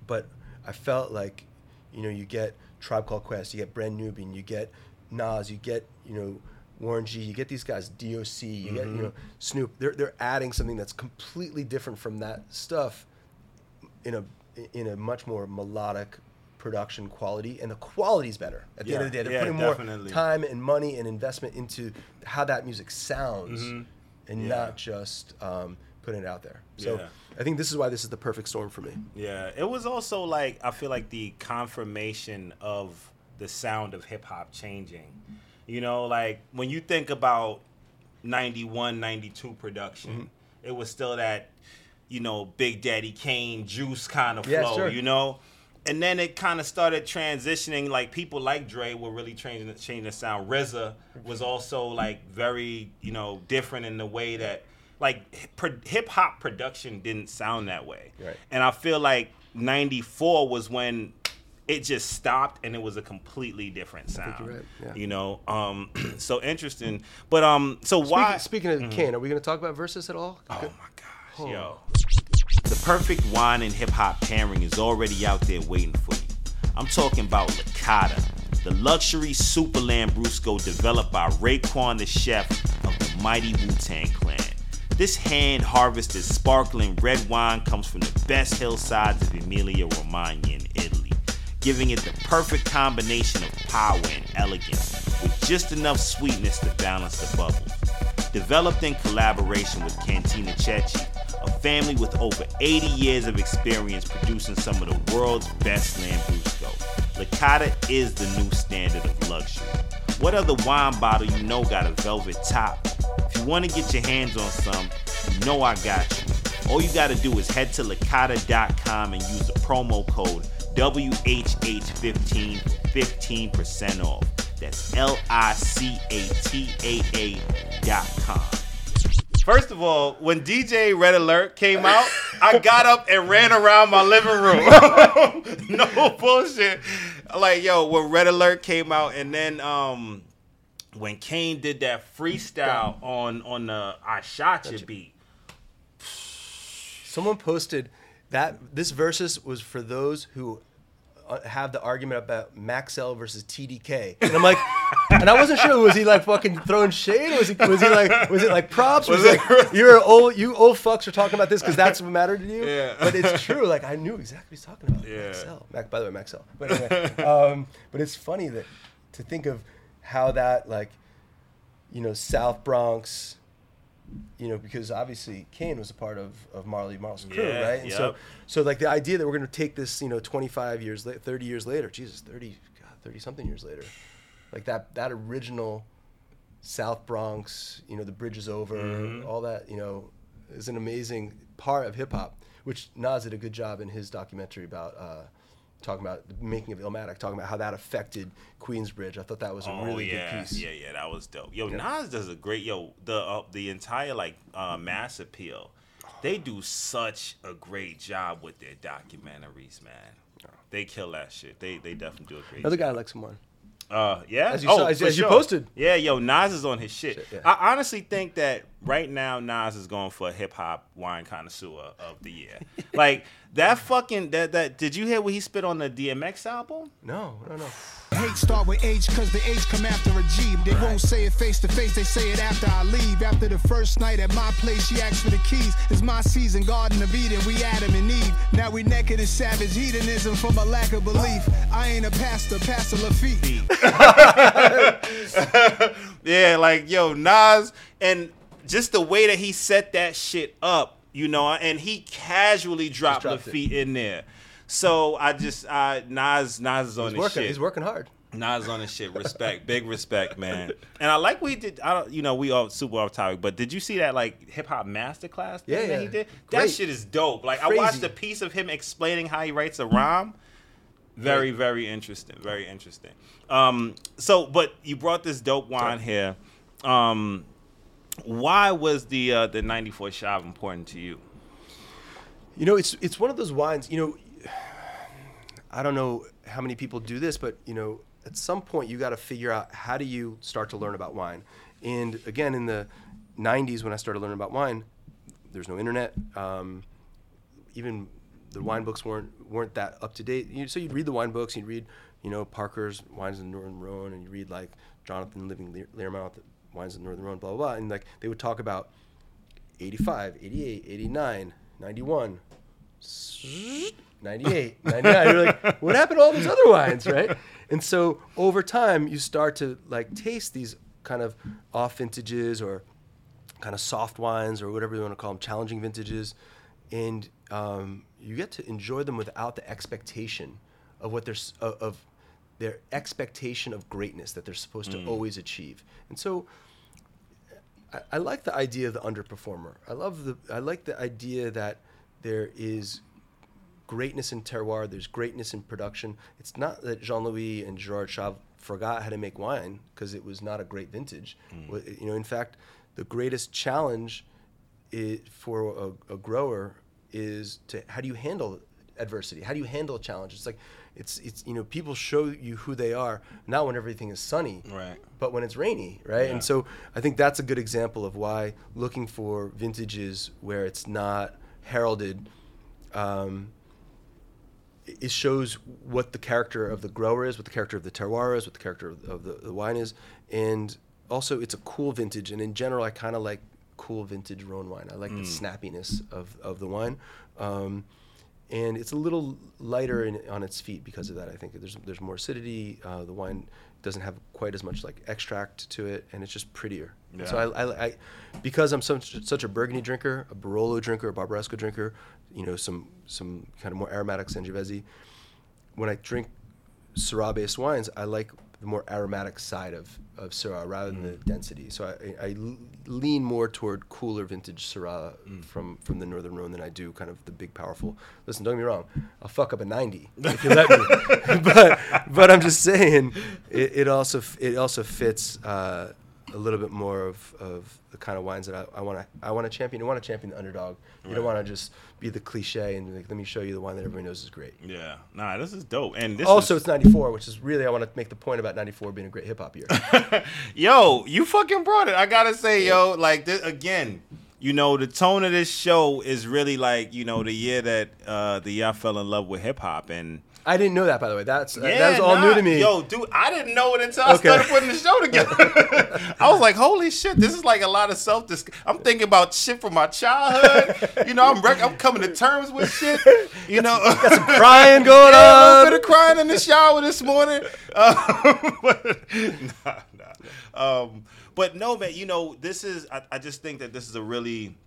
But I felt like, you know, you get Tribe Called Quest, you get Brand Nubian, you get Nas, you get you know Warren G, you get these guys, DOC, you get you know mm-hmm. Snoop. They're they're adding something that's completely different from that stuff in a in a much more melodic production quality and the quality's better at the end of the Yeah, day they're yeah, putting definitely. more time and money and investment into how that music sounds and Mm-hmm. Yeah. not just um, putting it out there so Yeah. i think this is why this is the perfect storm for me Yeah, it was also like I feel like the confirmation of the sound of hip hop changing. You know, like when you think about 91, 92 production, Mm-hmm. it was still that, you know, Big Daddy Kane juice kind of Yeah, flow, sure. you know? And then it kind of started transitioning. Like people like Dre were really changing changing the sound. RZA was also like very you know different in the way that like hip hop production didn't sound that way. Right. And I feel like '94 was when it just stopped and it was a completely different sound. right, yeah. You know, um, so interesting. But um, so Speaking, why? speaking of Kane, are we going to talk about Verzuz at all? Oh my gosh, yo. The perfect wine and hip hop pairing is already out there waiting for you. I'm talking about Licata, the luxury super Lambrusco developed by Raekwon the chef of the mighty Wu Tang Clan. This hand harvested sparkling red wine comes from the best hillsides of Emilia Romagna in Italy, giving it the perfect combination of power and elegance with just enough sweetness to balance the bubbles developed in collaboration with Cantina Ceci, a family with over 80 years of experience producing some of the world's best Lambrusco. Licata is the new standard of luxury. What other wine bottle you know got a velvet top? If you want to get your hands on some, you know I got you. All you gotta do is head to licata.com and use the promo code WHH15, 15% off. That's L I C A T A A dot com. First of all, when DJ Red Alert came out, I got up and ran around my living room. no bullshit. Like, yo, when Red Alert came out, and then um, when Kane did that freestyle on on the I Shot You beat. Someone posted that this Verzuz was for those who have the argument about Maxell versus TDK, and I'm like, and I wasn't sure was he like fucking throwing shade? Was he was he like was it like props? Was, Was it it- like you're old you old fucks are talking about this because that's what mattered to you? Yeah. But it's true. Like I knew exactly what he's talking about. Yeah. Maxell. Mac, by the way, Maxell. But anyway, um, but it's funny that to think of how that like you know South Bronx you know, because obviously Kane was a part of, of Marley Marl's crew, Yeah, right? And so, yep. so like the idea that we're going to take this, you know, 25 years, la- 30 years later, Jesus, 30, God, 30 something years later, like that, that original South Bronx, you know, the bridge is over, Mhm. all that, you know, is an amazing part of hip hop, which Nas did a good job in his documentary about, uh, talking about the making of Illmatic, talking about how that affected Queensbridge. I thought that was a Oh really yeah, good piece. yeah, yeah. That was dope. Yo, Yeah. Nas does a great. Yo, the uh, the entire like uh, mass appeal. They do such a great job with their documentaries, man. They kill that shit. They they definitely do a great. Another job. guy likes some wine. Uh, yeah. As you oh, saw- as- as you posted. Yeah, yo, Nas is on his shit. Shit, yeah. I honestly think that right now Nas is going for hip hop wine connoisseur of the year. like that fucking that that. Did you hear what he spit on the DMX album? No, no, no. Hate start with H cause the H come after a G. They won't say it face to face, they say it after I leave. After the first night at my place, she asked for the keys. It's my season, Garden of Eden, we Adam and Eve. Now we naked in savage hedonism from a lack of belief. I ain't a pastor, Pastor Lafite. yeah, like yo, Nas, and just the way that he set that shit up, you know, and he casually dropped, dropped the feet in there. So I just, I Nas, Nas is on He's his working. shit. He's working hard. Nas on his shit. Respect, big respect, man. And I like we did. I don't, you know, we all super off topic, but did you see that like hip hop masterclass thing Yeah, that he yeah. did? That shit is dope. Like I watched a piece of him explaining how he writes a rhyme. Very, very interesting. Very interesting. Um, so, but you brought this dope wine here. Um, why was the uh, the '94 Chave important to you? You know, it's it's one of those wines. You know, I don't know how many people do this, but you know, at some point you got to figure out how do you start to learn about wine. And again, in the '90s, when I started learning about wine, there's no internet. Um, even the wine books weren't weren't that up to date. You, so you'd read the wine books, you'd read, you know, Parker's Wines in the Northern Rhone, and you read like Jonathan Living Lear- Learmonth, Wines of Northern Rhone, blah, blah, blah. And like they would talk about 85, 88, 89, 91, 98, 99. You're like, what happened to all these other wines, right? And so over time, you start to like taste these kind of off vintages or kind of soft wines or whatever you want to call them, challenging vintages, and um, you get to enjoy them without the expectation of what they're of, of their expectation of greatness that they're supposed to Mm. always achieve. And so I, I like the idea of the underperformer. I love the I like the idea that there is greatness in terroir. There's greatness in production. It's not that Jean Louis and Gerard Chave forgot how to make wine because it was not a great vintage. Wha- You know, in fact, the greatest challenge for a, a grower is to how do you handle adversity? How do you handle a challenge? It's like it's it's you know people show you who they are not when everything is sunny, Right. But when it's rainy, right? Yeah. And so I think that's a good example of why looking for vintages where it's not heralded. Um, it shows what the character of the grower is, what the character of the terroir is, what the character of, of the, the wine is, and also it's a cool vintage. And in general, I kind of like cool vintage Rhone wine. I like the Mm. snappiness of, of the wine, um, and it's a little lighter in, on its feet because of that. I think there's there's more acidity. Uh, the wine doesn't have quite as much like extract to it, and it's just prettier. And So I, I, I because I'm such such a Burgundy drinker, a Barolo drinker, a Barbaresco drinker, you know, some some kind of more aromatic Sangiovese. When I drink Syrah-based wines, I like the more aromatic side of of Syrah rather than the Mm. density. So I lean more toward cooler vintage Syrah Mm. from from the Northern Rhone than I do kind of the big powerful. Listen, don't get me wrong, I'll fuck up a 90 if you let me. but but I'm just saying it, it also it also fits. Uh, a little bit more of, of the kind of wines that I want to I want to champion. You want to champion the underdog. You don't want to just be the cliche and like, let me show you the wine that everybody knows is great. Yeah, nah, this is dope. And this also, is, it's 94, which is really, I want to make the point about 94 being a great hip hop year. yo, you fucking brought it. I gotta say, yo, like this again. You know, the tone of this show is really like you know the year that uh the year I fell in love with hip hop and. I didn't know that, by the way. That's Yeah, that was all nah, new to me. Yo, dude, I didn't know it until I started putting the show together. I was like, holy shit, this is like a lot of self I'm thinking about shit from my childhood. You know, I'm rec- I'm coming to terms with shit. You know, got some crying going yeah, A on. little bit of crying in the shower this morning. Um, but, nah, nah. Um, but no, man, you know, this is, I, I just think that this is a really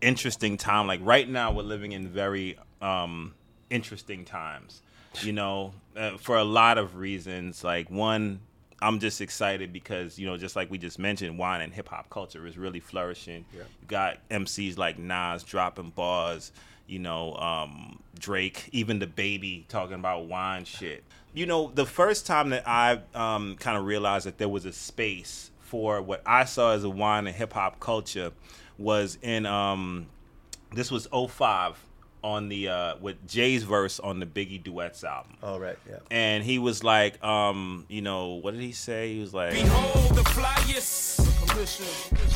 interesting time. Like right now, we're living in very um, interesting times. You know, uh, for a lot of reasons. Like one, I'm just excited because you know, just like we just mentioned, wine and hip hop culture is really flourishing. You got MCs like Nas dropping bars. You know, um, Drake, even the baby talking about wine shit. You know, the first time that I um, kind of realized that there was a space for what I saw as a wine and hip hop culture was in um, this was 05 on the uh, with Jay's verse on the Biggie duets album. Oh right, yeah. And he was like, um, you know, what did he say? He was like, Behold the flyers.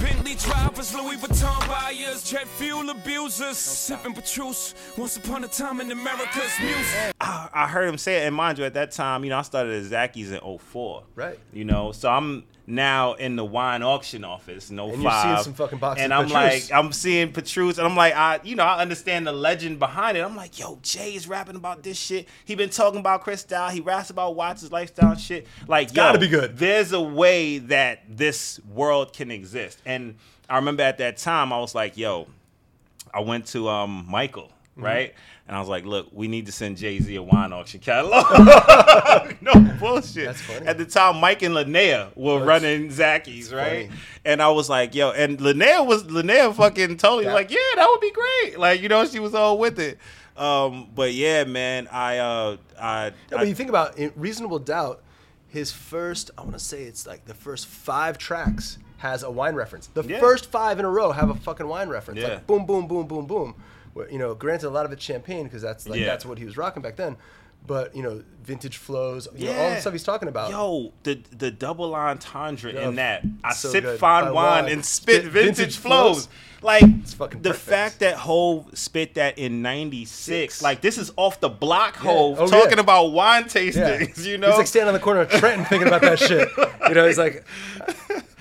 Bentley drivers, Louis Vuitton buyers, jet fuel abusers, sipping Petrus. Once upon a time in America's music. I, I heard him say it, and mind you, at that time, you know, I started at Zachys in 04. Right. You know, so I'm now in the wine auction office 05. And seeing some fucking boxes And I'm Petrus. like, I'm seeing Petrus, and I'm like, I, you know, I understand the legend behind it. I'm like, yo, Jay is rapping about this shit. He been talking about Chris Cristal. He raps about Watts' lifestyle shit. Like, gotta be good. There's a way that this world can exist. And I remember at that time, I was like, yo, I went to um, Michael, Mm-hmm. right? And I was like, look, we need to send Jay Z a wine auction catalog. no bullshit. That's funny. At the time, Mike and Linnea were That's- running Zachys, right? funny. And I was like, yo, and Linnea was Linnea fucking totally Yeah. like, yeah, that would be great. Like, you know, she was all with it. Um, but yeah, man, I uh I, Yeah, I but you think about it, Reasonable Doubt, his first, I want to say it's like the first five tracks has a wine reference. The Yeah. first five in a row have a fucking wine reference. Yeah. Like boom, boom, boom, boom, boom. You know, granted, a lot of it's champagne because that's like Yeah. that's what he was rocking back then. But you know, vintage flows, you know, all the stuff he's talking about. Yo, the the double entendre Yo, in that. I so sip good. fine Fine wine wine. and spit, Spit vintage, vintage flows. flows. Like the perfect. fact that Hove spit that in '96. Six. Like this is off the block. Hove Oh, talking yeah. about wine Yeah. tastings. You know, he's like standing on the corner of Trenton thinking about that shit. You know, he's like,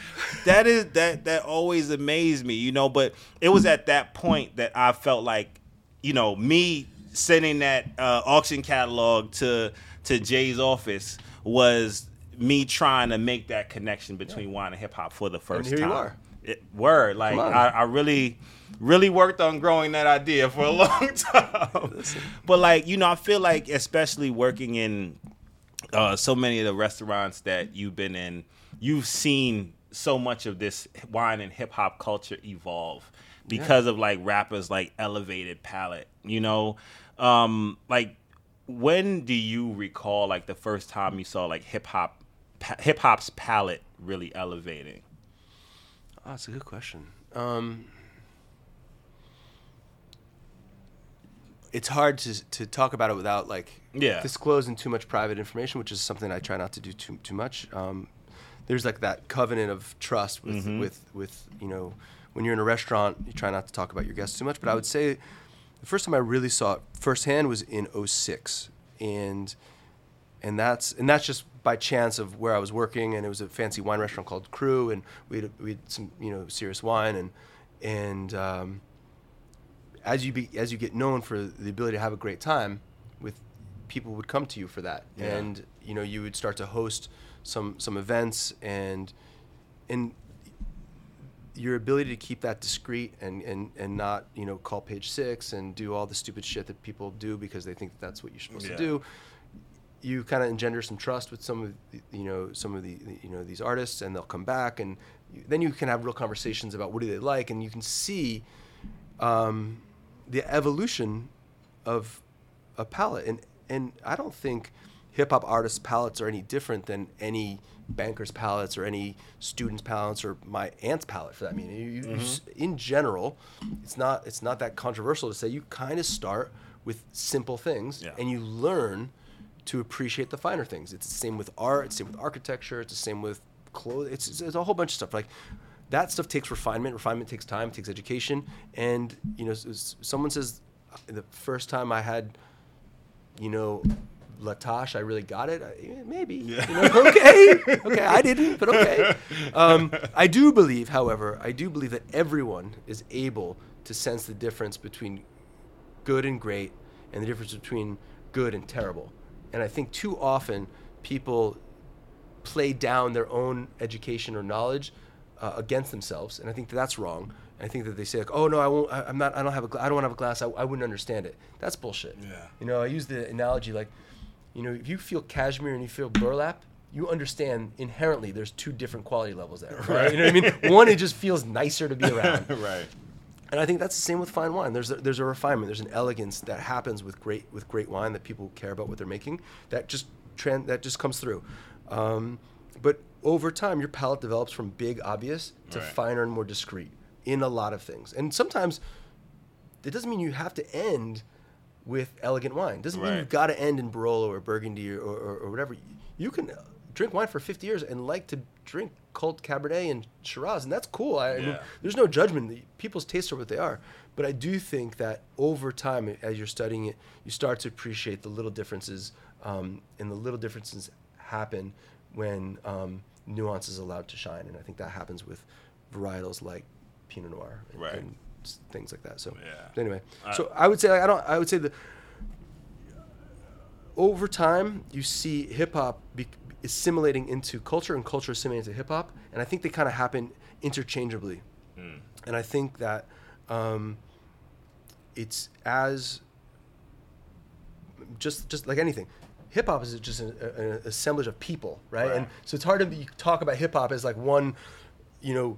that is that that always amazed me, you know. But it was at that point that I felt like, you know, me sending that uh, auction catalog to to Jay's office was me trying to make that connection between wine and hip hop for the first here you time. are. It, word, like I, I really, really worked on growing that idea for a long time. but like you know, I feel like especially working in uh, so many of the restaurants that you've been in, you've seen so much of this wine and hip hop culture evolve because of like rappers like elevated palette. You know, um, like when do you recall like the first time you saw like hip hop, pa- hip hop's palette really elevating? oh, that's a good question. Um, it's hard to to talk about it without like Yeah. disclosing too much private information, which is something I try not to do too too much. Um, there's like that covenant of trust with with with you know when you're in a restaurant, you try not to talk about your guests too much. But I would say the first time I really saw it firsthand was in 06. and and that's and that's just by chance of where I was working, and it was a fancy wine restaurant called Cru, and we had, we had some you know serious wine, and and um, as you be, as you get known for the ability to have a great time, with people would come to you for that, Yeah. and you know you would start to host some some events, and and your ability to keep that discreet and, and, and not you know call page six and do all the stupid shit that people do because they think that that's what you're supposed Yeah. to do you kind of engender some trust with some of the, you know some of the you know these artists, and they'll come back, and you, then you can have real conversations about what do they like, and you can see um, the evolution of a palette, and and I don't think hip hop artists' palettes are any different than any banker's palettes or any student's palettes or my aunt's palette for that matter. You, you, s- in general, it's not it's not that controversial to say you kind of start with simple things Yeah. and you learn to appreciate the finer things. It's the same with art. It's the same with architecture. It's the same with clothes. It's, it's, it's a whole bunch of stuff. Like that stuff takes refinement. Refinement takes time. Takes education. And you know, someone says uh, the first time I had, you know, La Tâche, I really got it. I, eh, maybe. You know, okay. Okay. I didn't, but okay. Um, I do believe, however, I do believe that everyone is able to sense the difference between good and great and the difference between good and terrible. And I think too often people play down their own education or knowledge uh, against themselves, and I think that that's wrong. And I think that they say like, "Oh no, I won't. I, I'm not. I don't have a. Gla- I don't want to have a glass. I, I wouldn't understand it." That's bullshit. Yeah. You know, I use the analogy like, you know, if you feel cashmere and you feel burlap, you understand inherently there's two different quality levels there. Right? You know what I mean? One, it just feels nicer to be around. right. And I think that's the same with fine wine. There's a, there's a refinement, there's an elegance that happens with great with great wine that people care about what they're making. That just trend that just comes through. Um, but over time, your palate develops from big, obvious to Right. finer and more discreet in a lot of things. And sometimes it doesn't mean you have to end with elegant wine. Doesn't mean you've got to end in Barolo or Burgundy or, or, or whatever. You can uh, drink wine for 50 years and like to drink cult Cabernet and Shiraz, and that's cool. I, I mean, there's no judgment. People's tastes are what they are. But I do think that over time, as you're studying it, you start to appreciate the little differences, um, and the little differences happen when um, nuance is allowed to shine. And I think that happens with varietals like Pinot Noir and, Right. and things like that. So Yeah. anyway, Uh, so I would say like, I don't. I would say that over time you see hip hop be- assimilating into culture and culture assimilating into hip hop, and I think they kind of happen interchangeably. And I think that um, it's as just just like anything. Hip hop is just an, an assemblage of people, right? And so it's hard to be, talk about hip hop as like one, you know,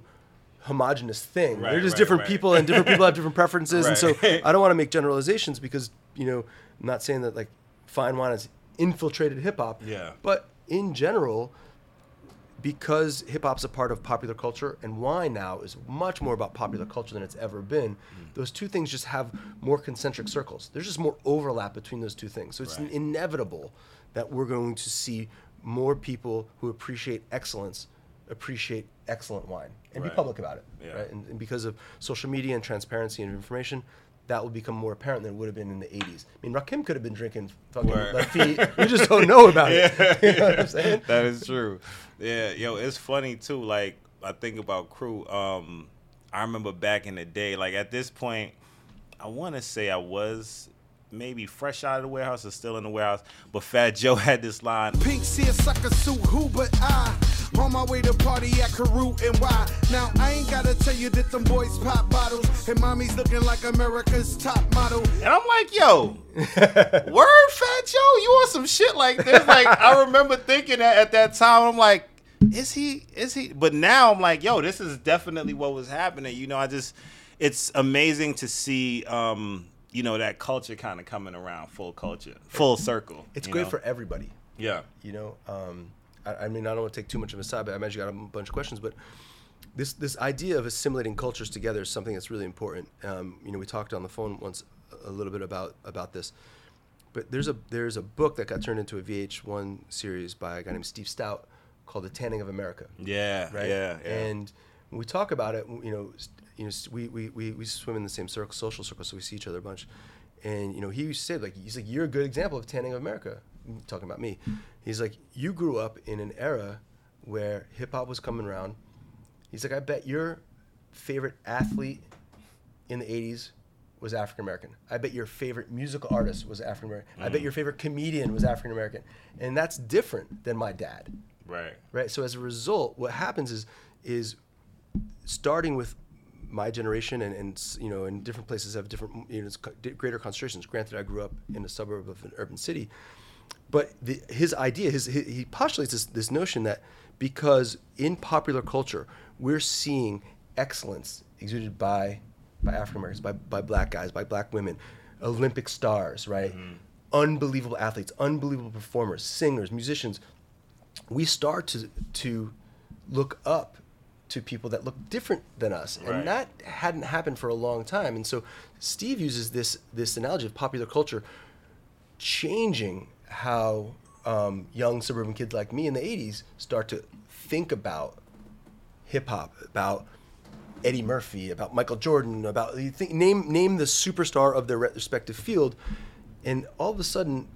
homogenous thing. Right, They're just right, different right. people, and different people have different preferences. And so I don't want to make generalizations because you know, I'm not saying that like fine wine has infiltrated hip hop. Yeah. But in general, because hip hop's a part of popular culture and wine now is much more about popular culture than it's ever been, Mm. those two things just have more concentric circles. There's just more overlap between those two things. So it's Right. inevitable that we're going to see more people who appreciate excellence appreciate excellent wine and be public about it. Yeah. Right? And, and because of social media and transparency and information, that will become more apparent than it would have been in the 80s. I mean, Rakim could have been drinking fucking Word. Lafite. we just don't know about it. you know what I'm saying? that is true. Yeah, yo, it's funny too. Like I think about Cru. Um, I remember back in the day. Like at this point, I want to say I was maybe fresh out of the warehouse or still in the warehouse. But Fat Joe had this line. Pink seersucker suit, who but I? On my way to party at Cru and why? Now I ain't gotta tell you that them boys pop bottles and mommy's looking like America's top model. And I'm like, yo, word, Fat Joe, you want some shit like this? Like, I remember thinking that at that time. I'm like, is he? Is he? But now I'm like, yo, this is definitely what was happening. You know, I just, it's amazing to see, um, you know, that culture kind of coming around, full culture, full circle. It's great know? for everybody. Yeah. You know, um, I, I mean, I don't want to take too much of a side, but I imagine you got a bunch of questions. But this this idea of assimilating cultures together is something that's really important. Um, you know, we talked on the phone once a little bit about about this. But there's a there's a book that got turned into a VH1 series by a guy named Steve Stoute called The Tanning of America. Yeah, right? yeah, yeah. And when we talk about it, you know, you know, we, we, we, we swim in the same circle, social circle, so we see each other a bunch. And you know, he said like, he's like, you're a good example of tanning of America. Talking about me, he's like, you grew up in an era where hip hop was coming around. He's like, I bet your favorite athlete in the '80s was African American. I bet your favorite musical artist was African American. I bet mm. your favorite comedian was African American, and that's different than my dad Right. right so as a result what happens is is starting with my generation and, and you know in different places have different you know it's co- di- greater concentrations granted i grew up in a suburb of an urban city but the, his idea, his, he he postulates this, this notion that because in popular culture we're seeing excellence exuded by by African Americans, by by black guys, by black women, Olympic stars, right? Mm-hmm. Unbelievable athletes, unbelievable performers, singers, musicians. We start to to look up to people that look different than us, Right. and that hadn't happened for a long time. And so Steve uses this this analogy of popular culture changing how um, young suburban kids like me in the 80s start to think about hip hop, about Eddie Murphy, about Michael Jordan, about you think, name name the superstar of their respective field, and all of a sudden,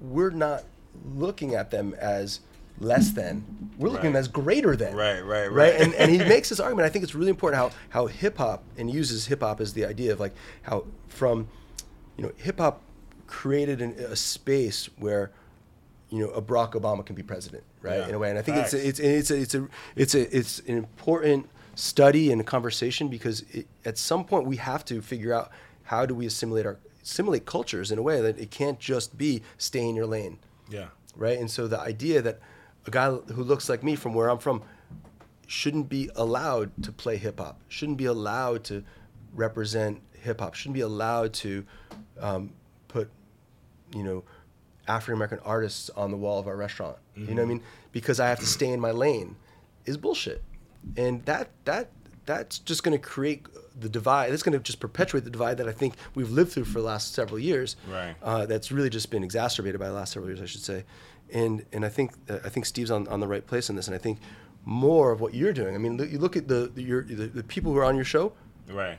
we're not looking at them as less than. We're looking at them as greater than. Right, right, right. right. And and he makes this argument. I think it's really important how how hip hop and uses hip hop as the idea of like how from, you know, hip hop created an, a space where you know, a Barack Obama can be president, right? Yeah. In a way, and I think it's a, it's it's a, it's a it's a it's an important study and a conversation because it, at some point we have to figure out how do we assimilate our assimilate cultures in a way that it can't just be stay in your lane, Yeah. right? And so the idea that a guy who looks like me from where I'm from shouldn't be allowed to play hip hop, shouldn't be allowed to represent hip hop, shouldn't be allowed to um, put, you know, African American artists on the wall of our restaurant. You know what I mean? Because I have to stay in my lane is bullshit. And that that that's just going to create the divide. That's going to just perpetuate the divide that I think we've lived through for the last several years. Right. Uh, that's really just been exacerbated by the last several years, I should say. And and I think uh, I think Steve's on, on the right place in this. And I think more of what you're doing. I mean, look- you look at the the, your, the the people who are on your show Right.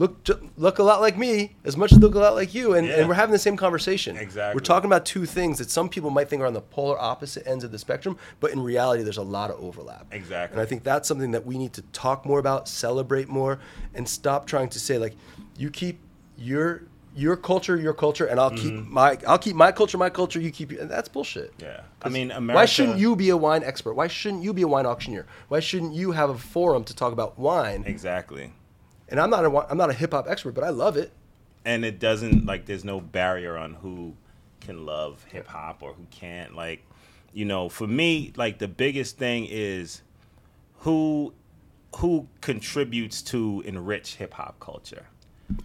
Look look a lot like me as much as they look a lot like you and, Yeah. and we're having the same conversation Exactly. we're talking about two things that some people might think are on the polar opposite ends of the spectrum but in reality there's a lot of overlap Exactly. and i think that's something that we need to talk more about celebrate more and stop trying to say like you keep your your culture your culture and i'll keep my i'll keep my culture my culture you keep your, and that's bullshit Mm-hmm. Yeah. I mean, why shouldn't you be a wine expert why shouldn't you be a wine auctioneer why shouldn't you have a forum to talk about wine Exactly. And I'm not a I'm not a hip hop expert, but I love it. and it doesn't like there's no barrier on who can love hip hop or who can't. Like you know for me like the biggest thing is who who contributes to enrich hip hop culture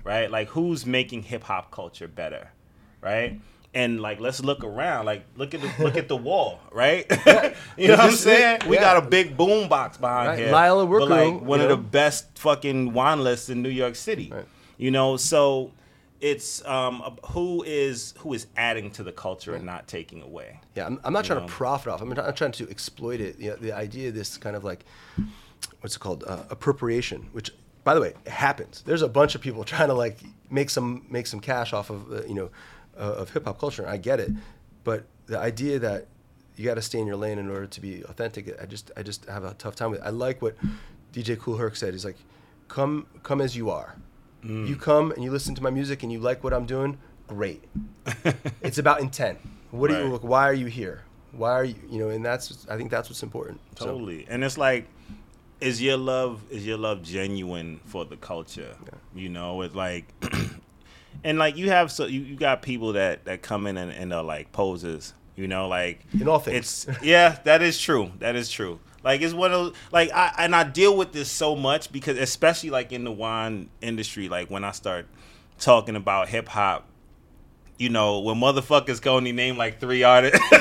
right? Like who's making hip hop culture better right and like let's look around like look at the look at the wall right you know what i'm saying we got a big boom box behind Right. here Lila but like one of the best fucking wine lists in new york city Right. you know so it's um who is who is adding to the culture and not taking away Yeah, I'm, I'm not trying know? to profit off. I'm not, not trying to exploit it. You know, the idea of this kind of like, what's it called, uh, appropriation. Which, by the way, happens. There's a bunch of people trying to like make some make some cash off of uh, you know uh, of hip hop culture. I get it, but the idea that you got to stay in your lane in order to be authentic, I just I just have a tough time with. it. I like what DJ Kool Herc said. He's like, come come as you are. Mm. You come and you listen to my music and you like what I'm doing. Great. it's about intent. What do you look? Why are you here? Why are you? You know, and that's I think that's what's important. So, totally and it's like is your love is your love genuine for the culture you know it's like and like you have so you, you got people that that come in and, and are like poses you know like In all things. it's yeah that is true that is true like it's one of those, like I and I deal with this so much because especially like in the wine industry like when I start talking about hip hop you know, when motherfuckers can only name like three artists. you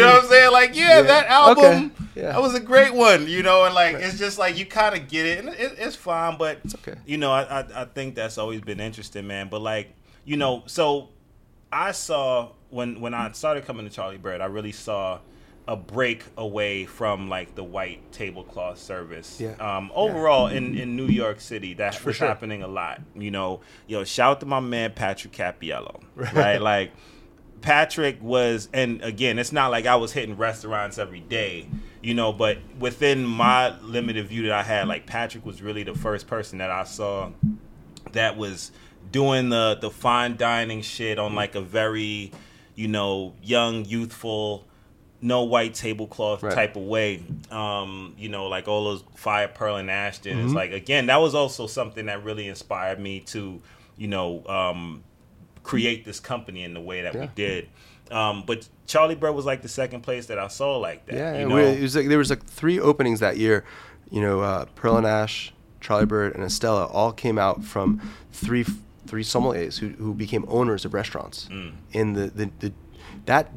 know what I'm saying? Like, yeah, Yeah. that album, Okay. Yeah. that was a great one. You know, and like it's just like you kind of get it, and it, it's fine. But It's okay. You know, I, I I think that's always been interesting, man. But like, you know, so I saw when when I started coming to Charlie Bird, I really saw a break away from like the white tablecloth service. Yeah. Um, overall in, in New York City, that For was sure. happening a lot. You know, yo, shout out to my man Patrick Cappiello. Right. like Patrick was and again, it's not like I was hitting restaurants every day, you know, but within my limited view that I had, like Patrick was really the first person that I saw that was doing the the fine dining shit on like a very you know young youthful no white tablecloth Right. type of way um you know like all those fire pearl and ashton Mm-hmm. is like again that was also something that really inspired me to you know um create this company in the way that we did. Um, but Charlie Bird was like the second place that I saw like that. Yeah, you know? it was like there was like three openings that year. You know, uh, Pearl and Ash, Charlie Bird, and Estela all came out from three three sommeliers who, who became owners of restaurants. Mm. And the, the, the that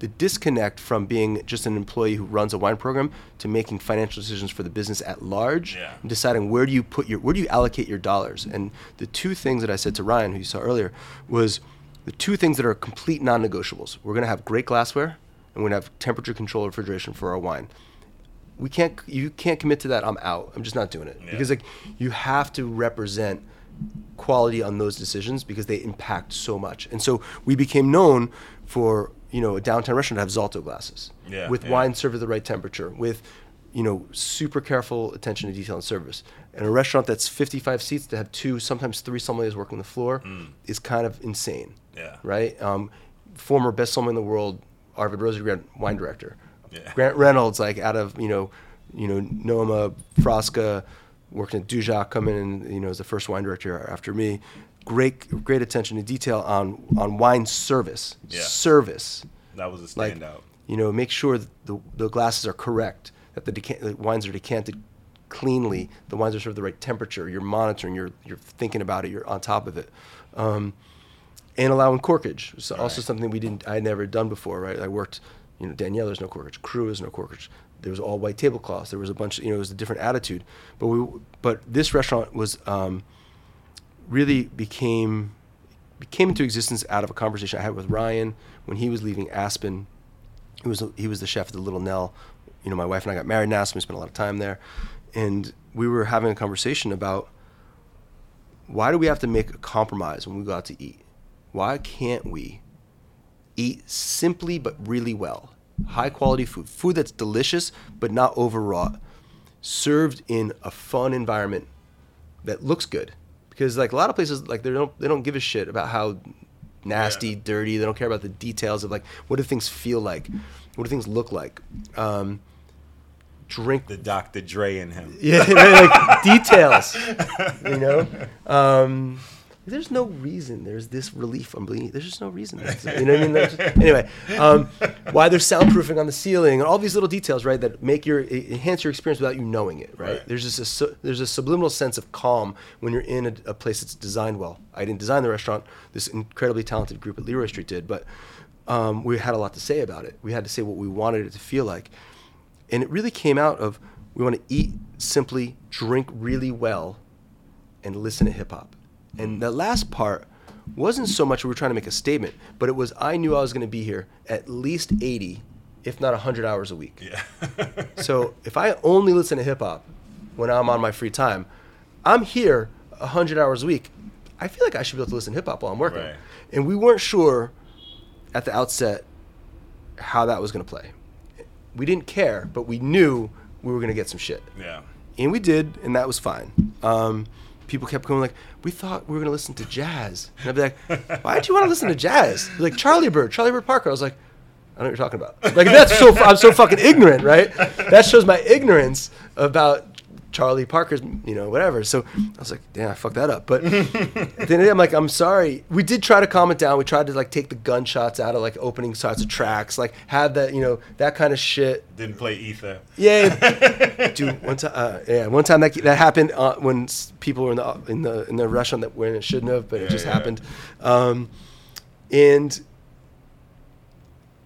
the disconnect from being just an employee who runs a wine program to making financial decisions for the business at large Yeah. and deciding where do you put your where do you allocate your dollars? And the two things that i said to ryan who you saw earlier was the two things that are complete non-negotiables. We're going to have great glassware and we're going to have temperature control refrigeration for our wine. We can't you can't commit to that i'm out. I'm just not doing it. Yeah. because like you have to represent quality on those decisions because they impact so much. And so we became known for you know a downtown restaurant to have zalto glasses Yeah, with yeah. wine served at the right temperature with you know super careful attention to detail and service and a restaurant that's 55 seats to have two sometimes three sommeliers working the floor is kind of insane Mm. Yeah. right um, former best sommelier in the world arvid rosengren wine director Yeah. grant reynolds like out of you know you know noma frasca working at dujac coming in you know as the first wine director after me great great attention to detail on on wine service. Yeah. service. That was a like standout. you know make sure that the, the glasses are correct that the, the wines are decanted cleanly the wines are served the right temperature you're monitoring you're you're thinking about it you're on top of it. Um, and allowing corkage it's also Right. something we didn't i had never done before right? I worked you know Daniel there's no corkage. Cru there's no corkage. There was all white tablecloths. There was a bunch of you know it was a different attitude. But we but this restaurant was um, really became came into existence out of a conversation I had with Ryan when he was leaving Aspen. He was he was the chef of the Little Nell. You know, my wife and I got married in Aspen. We spent a lot of time there, and we were having a conversation about why do we have to make a compromise when we go out to eat? Why can't we eat simply but really well? High quality food, food that's delicious but not overwrought, served in a fun environment that looks good because like a lot of places like they don't they don't give a shit about how nasty Yeah. dirty they don't care about the details of like what do things feel like what do things look like um, drink The Dr. Dre in him. yeah like details you know um, there's no reason there's this relief I'm bleeding there's just no reason you know what I mean? Just- anyway um, why there's soundproofing on the ceiling and all these little details right that make your enhance your experience without you knowing it right, Right. there's just a there's a subliminal sense of calm when you're in a, a place that's designed well. I didn't design the restaurant. This incredibly talented group at Leroy Street did but um, we had a lot to say about it. We had to say what we wanted it to feel like. And it really came out of we want to eat simply, drink really well, and listen to hip hop. And the last part wasn't so much we were trying to make a statement, but it was I knew I was going to be here at least 80, if not 100 hours a week. Yeah. So if I only listen to hip hop when I'm on my free time, I'm here 100 hours a week. I feel like I should be able to listen to hip hop while I'm working. Right. And we weren't sure at the outset how that was going to play. We didn't care, but we knew we were going to get some shit. yeah. And we did, and that was fine. Um, people kept going like, "We thought we were going to listen to jazz." And I'd be like, "Why did you want to listen to jazz?" Like Charlie Bird, Charlie Bird Parker. I was like, "I don't know what you're talking about." Like that's so I'm so fucking ignorant, right? That shows my ignorance about Charlie Parker's, you know, whatever. So I was like, "Damn, I fucked that up." But at the end of the day, I'm like, "I'm sorry." We did try to calm it down. We tried to like take the gunshots out of like opening shots of tracks, like have that, you know, that kind of shit. Didn't play Ether. Yeah, dude. One time, uh, yeah, one time that that happened uh, when people were in the in the in the restaurant that when it shouldn't have, but it just yeah. happened. Um, and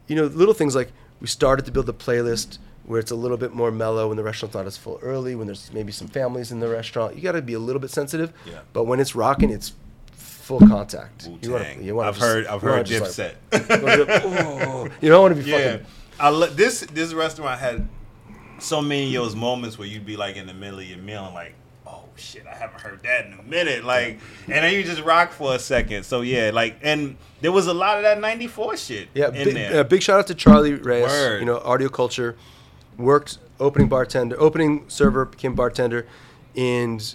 you know, little things like we started to build a playlist where it's a little bit more mellow when the restaurant's not as full early. When there's maybe some families in the restaurant, you got to be a little bit sensitive. Yeah. But when it's rocking, it's full contact. Wu-Tang. You wanna I've just- heard. I've you heard just, like, you don't want to be yeah. fucking. I lo- this this restaurant had so many of those moments where you'd be like in the middle of your meal and like, oh shit, I haven't heard that in a minute. Like, and then you just rock for a second. So yeah, like, and there was a lot of that '94 shit. Yeah, in big, there. uh, big shout out to Charlie Reyes. Word. You know, audio culture, worked opening bartender, opening server, became bartender, and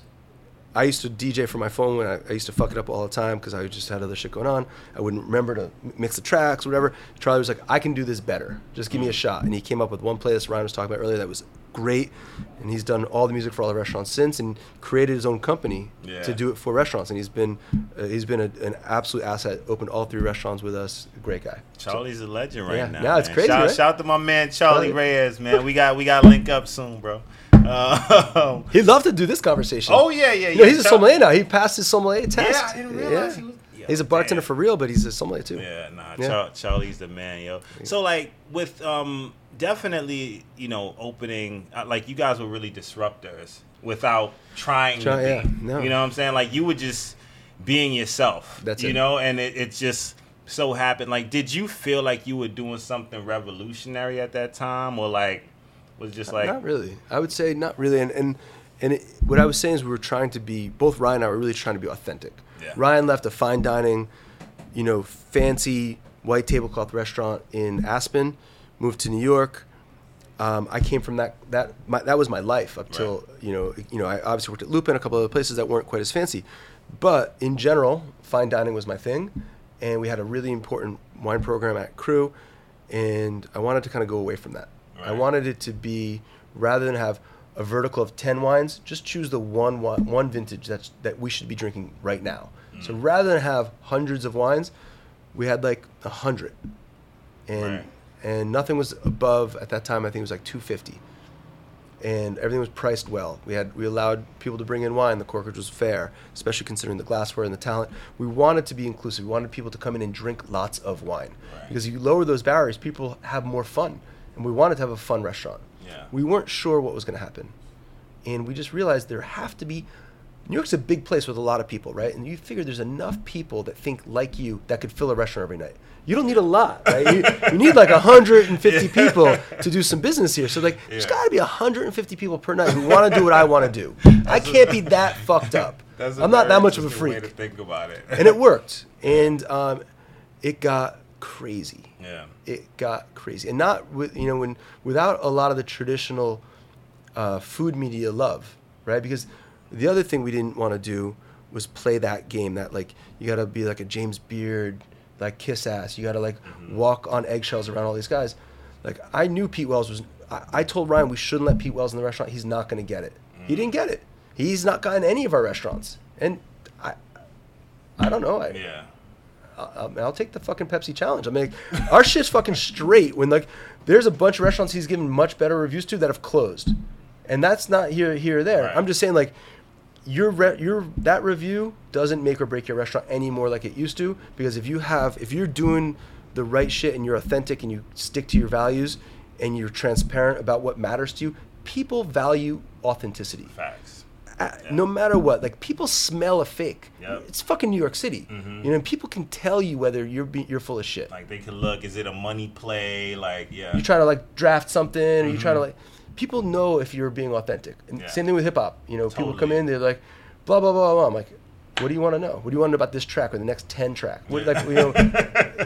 I used to DJ for my phone when I, I used to fuck it up all the time because I just had other shit going on. I wouldn't remember to mix the tracks, whatever. Charlie was like, I can do this better. Just give me a shot. And he came up with one playlist Ryan was talking about earlier that was great. And he's done all the music for all the restaurants since and created his own company Yeah. to do it for restaurants. And he's been uh, he's been a, an absolute asset. Opened all three restaurants with us. Great guy. Charlie's a legend right Yeah. now. Yeah, it's crazy, Shout, right? shout out to my man Charlie Charlie. Reyes, man. We got we got to link up soon, bro. Uh, He'd love to do this conversation. Oh, yeah, yeah, You know, yeah. he's a sommelier now. He passed his sommelier test. Yeah, I didn't realize he was- Yo, he's a bartender damn. for real, but he's a sommelier too. Yeah, nah, Yeah. Char- Charlie's the man, yo. So like with um definitely, you know, opening uh, like you guys were really disruptors without trying Try- to be. yeah, no. You know what I'm saying? Like you were just being yourself. That's you it. know, and it, it just so happened. Like, did you feel like you were doing something revolutionary at that time, or like was just like not really. I would say not really. And and and it, what I was saying is we were trying to be both Ryan and I were really trying to be authentic. Yeah. Ryan left a fine dining, you know, fancy white tablecloth restaurant in Aspen, moved to New York. Um, I came from that that my, that was my life up till you know you know I obviously worked at Lupin a couple other places that weren't quite as fancy, but in general, fine dining was my thing, and we had a really important wine program at Cru, and I wanted to kind of go away from that. I wanted it to be rather than have a vertical of ten wines, just choose the one one vintage that's that we should be drinking right now. So Mm. rather than have hundreds of wines, we had like a hundred, and Right. and nothing was above at that time. I think it was like two fifty, and everything was priced well. We had we allowed people to bring in wine. The corkage was fair, especially considering the glassware and the talent. We wanted to be inclusive. We wanted people to come in and drink lots of wine because if you lower those barriers, people have more fun, and we wanted to have a fun restaurant. Yeah. We weren't sure what was going to happen, and we just realized there have to be. New York's a big place with a lot of people, right? And you figure there's enough people that think like you that could fill a restaurant every night. You don't need a lot, right? You, you need like 150 people to do some business here. So like, there's got to be 150 people per night who want to do what I want to do. I can't be that fucked up. That's a I'm not that much of a freak. Way to think about it. and it worked. And um, it got crazy yeah. it got crazy. And not with you know when without a lot of the traditional uh, food media love right? Because the other thing we didn't want to do was play that game that like you got to be like a james beard like kiss ass. You got to like walk on eggshells around all these guys. Like i knew pete wells was i, I told ryan we shouldn't let pete wells in the restaurant. He's not going to get it. He didn't get it. He's not gotten any of our restaurants. And i i don't know. I Yeah. I'll, I'll take the fucking Pepsi challenge. I mean, our shit's fucking straight. When like, there's a bunch of restaurants he's given much better reviews to that have closed, and that's not here, here, or there. Right. I'm just saying like, your re- your that review doesn't make or break your restaurant anymore like it used to. Because if you have, if you're doing the right shit and you're authentic and you stick to your values and you're transparent about what matters to you, people value authenticity Facts. Uh, no matter what. Like people smell a fake. Yep. It's fucking New York City. Mhm. You know, and people can tell you whether you're be, you're full of shit. Like they can look. Is it a money play? Like yeah. you try to like draft something, or you try to Mhm. like. People know if you're being authentic. And Yeah. same thing with hip hop. You know, people come in, they're like, blah blah blah blah. I'm like, what do you want to know? What do you want to know about this track or the next ten track? What, like you know,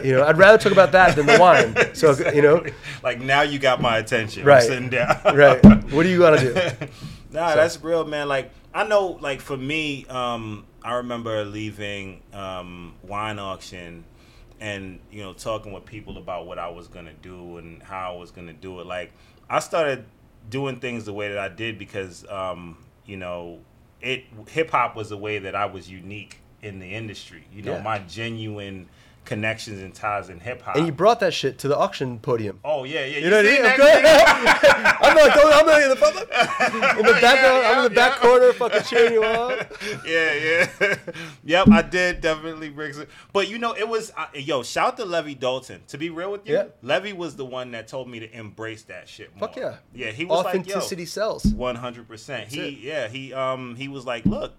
you know, I'd rather talk about that than the wine. So you know, like now you got my attention. Right. I'm sitting down. right. What do you want to do? Nah, So- that's real, man. Like I know, like for me, um, I remember leaving um, wine auction and you know talking with people about what I was gonna do and how I was gonna do it. Like I started doing things the way that I did because um, you know it hip hop was a way that I was unique in the industry. You know, Yeah. my genuine connections and ties in hip hop. And you brought that shit to the auction podium. Oh yeah, yeah. You know what I mean? that Of course. shit? I'm like, I'm like in the, in the background. I'm in the yeah, back yeah. corner, fucking cheering you on. yeah, yeah. yep, I did definitely bring some. But you know, it was uh, yo. Shout to Levi Dalton. To be real with you, Yeah. Levi was the one that told me to embrace that shit. More. Fuck yeah. Yeah, he was Authenticity like, sells. One hundred percent. He it. yeah he um he was like, look,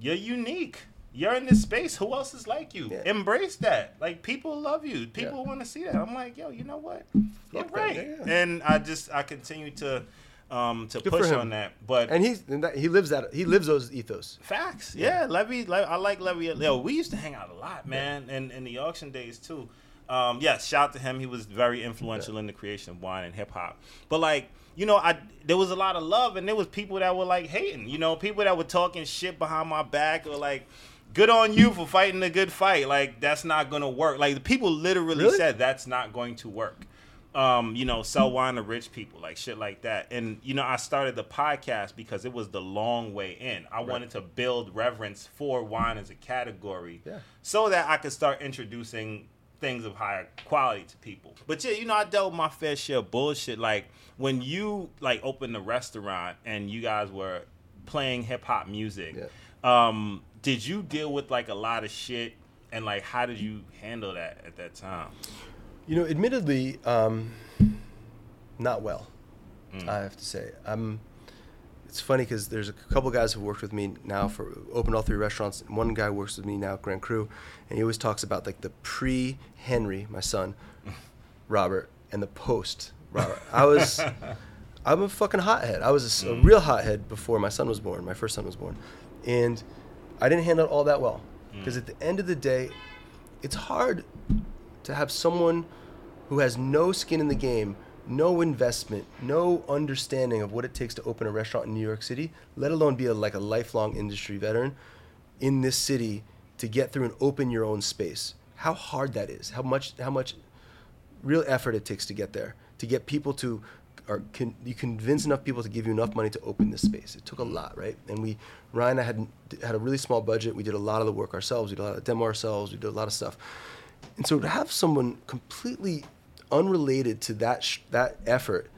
you're unique. You're in this space. Who else is like you? Yeah. Embrace that. Like people love you. People want to see that. I'm like, yo, you know what? You're Fuck that, right. yeah. And I just I continue to um to Good push on that. But And he's and that, he lives that he lives those ethos. Facts. Yeah, Levi. Le- I like Levi. Yo, we used to hang out a lot, man, and in the auction days too. Um, yes, shout out to him. He was very influential in the creation of wine and hip hop. But like, you know, I there was a lot of love, and there was people that were like hating. You know, people that were talking shit behind my back, or like, good on you for fighting a good fight. Like that's not gonna work. Like the people literally Really? said that's not going to work. Um, you know, sell wine to rich people, like shit like that. And you know, I started the podcast because it was the long way in. I wanted to build reverence for wine as a category, Yeah. so that I could start introducing things of higher quality to people. But yeah, you know, I dealt with my fair share of bullshit. Like when you like opened the restaurant and you guys were playing hip hop music, um, did you deal with like a lot of shit? And like, how did you handle that at that time? You know, admittedly, um, not well. Mm. I have to say. I'm. It's funny because there's a couple guys who worked with me now for opened all three restaurants. And one guy works with me now at Grand Cru, and he always talks about like the pre Henry, my son, Robert, and the post Robert. I was. I'm a fucking hothead. I was a real hothead before my son was born. My first son was born, and I didn't handle it all that well. Mm. Because at the end of the day, it's hard to have someone who has no skin in the game, no investment, no understanding of what it takes to open a restaurant in New York City, let alone be a, like a lifelong industry veteran in this city to get through and open your own space. How hard that is. How much how much real effort it takes to get there. To get people to can you convince enough people to give you enough money to open this space. It took a lot, right? And we Ryan I had had a really small budget. We did a lot of the work ourselves. We did a lot of demo ourselves. We did a lot of stuff. And so to have someone completely unrelated to that sh- that effort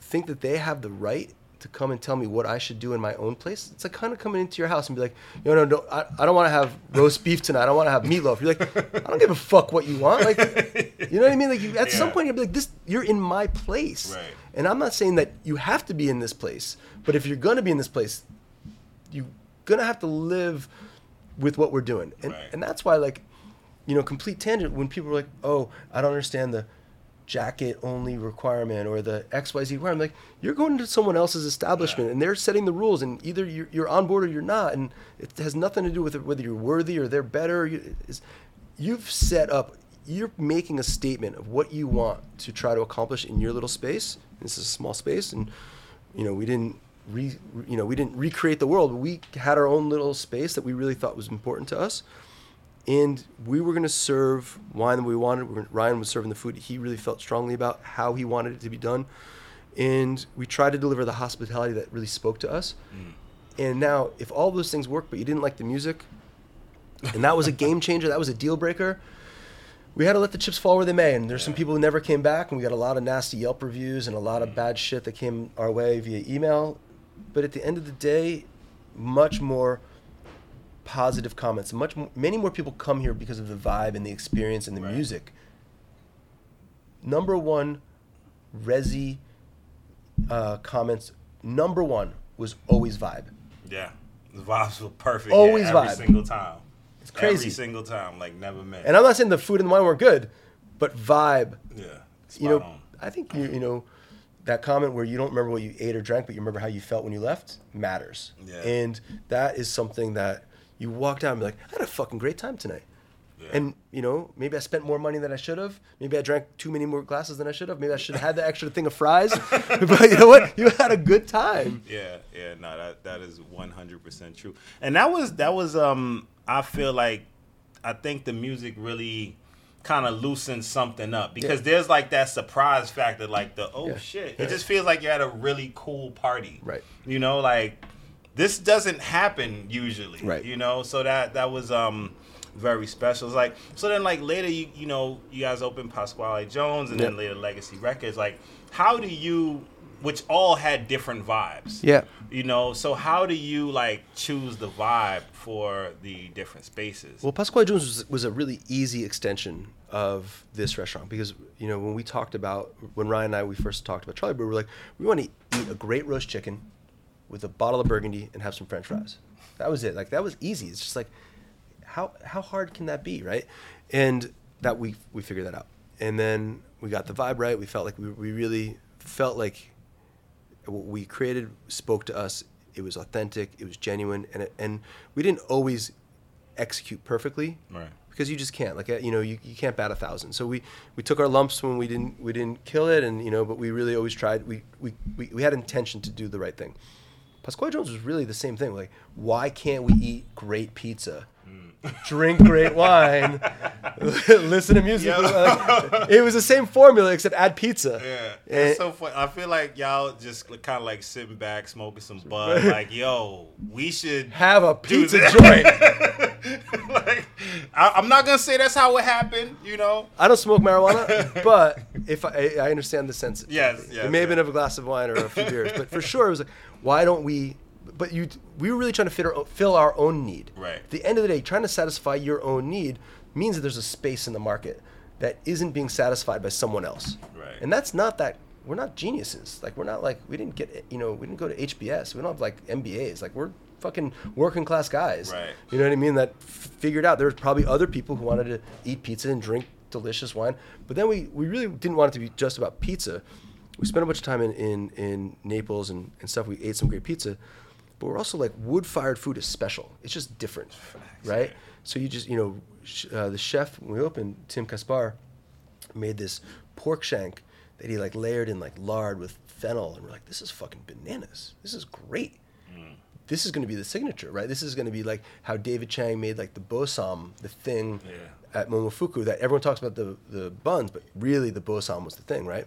think that they have the right to come and tell me what I should do in my own place. It's like kind of coming into your house and be like, no, no, no, I, I don't want to have roast beef tonight. I don't want to have meatloaf. You're like, I don't give a fuck what you want. Like, you know what I mean? Like, you, at some point, you'll be like, this, you're in my place. Right. And I'm not saying that you have to be in this place, but if you're going to be in this place, you're going to have to live with what we're doing. And, Right. and that's why, like, you know, complete tangent, when people are like, oh, I don't understand the jacket only requirement or the XYZ requirement, like, you're going to someone else's establishment and they're setting the rules, and either you're, you're on board or you're not. And it has nothing to do with whether you're worthy or they're better. you, you've set up, you're making a statement of what you want to try to accomplish in your little space. This is a small space, and, you know, we didn't. Re, you know, we didn't recreate the world. But we had our own little space that we really thought was important to us and we were going to serve wine that we wanted. Ryan was serving the food he really felt strongly about how he wanted it to be done, and we tried to deliver the hospitality that really spoke to us. Mm. And now, if all those things work, but you didn't like the music, and that was a game changer, that was a deal breaker. We had to let the chips fall where they may, and there's some people who never came back, and we got a lot of nasty Yelp reviews and a lot of mm. bad shit that came our way via email. But at the end of the day, much more positive comments. Much more, many more people come here because of the vibe and the experience and the Right. music. Number one, Resy uh, comments. Number one was always vibe. Yeah, the vibes were perfect. Always yeah, every vibe. single time. It's crazy. Every single time, like never missed. And I'm not saying the food and the wine weren't good, but vibe. yeah, you know, on. I think you you know that comment where you don't remember what you ate or drank, but you remember how you felt when you left matters. Yeah. And that is something that you walk out and be like, I had a fucking great time tonight. Yeah. And you know, maybe I spent more money than I should have. Maybe I drank too many more glasses than I should have. Maybe I should have had the extra thing of fries. but you know what? You had a good time. Yeah, yeah, no, that that is one hundred percent true. And that was that was um I feel like I think the music really kind of loosens something up because there's like that surprise factor, like the oh Yeah. shit. Yeah. It just feels like you're at a really cool party. Right. You know, like this doesn't happen usually. Right. You know, so that that was um very special. It's like so then like later you you know you guys open Pasquale Jones and then later Legacy Records. Like how do you which all had different vibes. Yeah. You know, so how do you like choose the vibe for the different spaces? Well, Pasquale Jones was, was a really easy extension of this restaurant because you know when we talked about when Ryan and I we first talked about Charlie Bird, we were like we want to eat a great roast chicken with a bottle of Burgundy and have some French fries. That was it. Like that was easy. It's just like how how hard can that be, right? And that we we figured that out, and then we got the vibe right. We felt like we we really felt like what we created spoke to us. It was authentic. It was genuine, and it, and we didn't always execute perfectly. Right. because you just can't. Like uh, you know, you, you can't bat a thousand. So we, we took our lumps when we didn't we didn't kill it, and you know, but we really always tried. We we, we, we had intention to do the right thing. Pasquale Jones was really the same thing. Like, why can't we eat great pizza, mm. drink great wine, listen to music? Like, it was the same formula except add pizza. Yeah, it's so funny. I feel like y'all just kind of like sitting back, smoking some bud. Like, yo, we should Have a pizza joint. like, I, I'm not gonna say that's how it happened. You know, I don't smoke marijuana, but if I, I understand the sense. Yes, yes, it may have been of a glass of wine or a few beers, but for sure it was like, why don't we? But you, we were really trying to fit our, fill our own need. Right. At the end of the day, trying to satisfy your own need means that there's a space in the market that isn't being satisfied by someone else. Right. And that's not that. We're not geniuses. Like we're not like we didn't get you know we didn't go to HBS. We don't have like MBAs. Like we're fucking working class guys. Right. You know what I mean? That f- figured out there was probably other people who wanted to eat pizza and drink delicious wine, but then we, we really didn't want it to be just about pizza. We spent a bunch of time in, in, in Naples and, and stuff. We ate some great pizza, but we're also like wood fired food is special. It's just different, right? So you just you know sh- uh, the chef when we opened Tim Caspare made this pork shank that he like layered in like lard with fennel, and we're like, this is fucking bananas. This is great this is going to be the signature, right? This is going to be like how David Chang made like the bo ssam, the thing at Momofuku that everyone talks about the the buns, but really the bo ssam was the thing, right?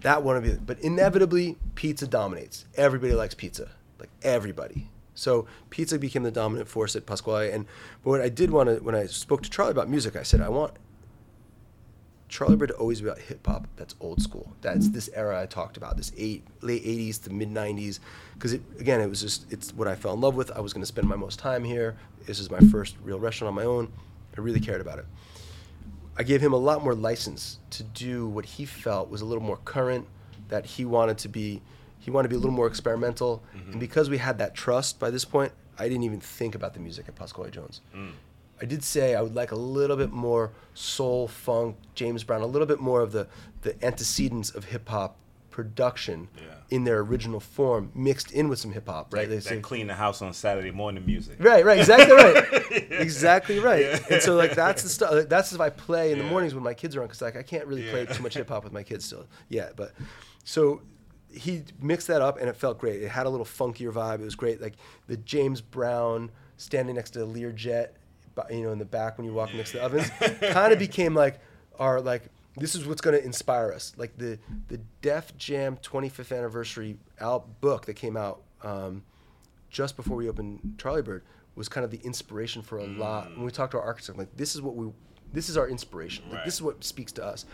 That one to be, but inevitably pizza dominates. Everybody likes pizza, like everybody. So pizza became the dominant force at Pasquale. And but what I did want to, when I spoke to Charlie about music, I said I want Charlie Bird to always be about hip hop that's old school. That's this era I talked about, this eight, late 80s to mid 90s. Because it, again, it was just, it's what I fell in love with. I was going to spend my most time here. This is my first real restaurant on my own. I really cared about it. I gave him a lot more license to do what he felt was a little more current, that he wanted to be, he wanted to be a little more experimental. And mm-hmm. because we had that trust by this point, I didn't even think about the music at Pasquale Jones. Mm. I did say I would like a little bit more soul, funk, James Brown, a little bit more of the, the antecedents of hip hop production in their original form, mixed in with some hip hop, right? They that say, clean the house on Saturday morning music. Right, right, exactly right, exactly right. And so like that's the stuff. Uh, that's if I play in the mornings when my kids are on, because like I can't really play too much hip hop with my kids still yet. But so he mixed that up, and it felt great. It had a little funkier vibe. It was great. Like the James Brown standing next to the Learjet, you know, in the back when you walk next to the ovens, kind of became like our like. This is what's going to inspire us. Like the the Def Jam 25th anniversary al- book that came out um, just before we opened Charlie Bird was kind of the inspiration for a mm. lot. When we talked to our architect, like this is what we, this is our inspiration. Like, this is what speaks to us.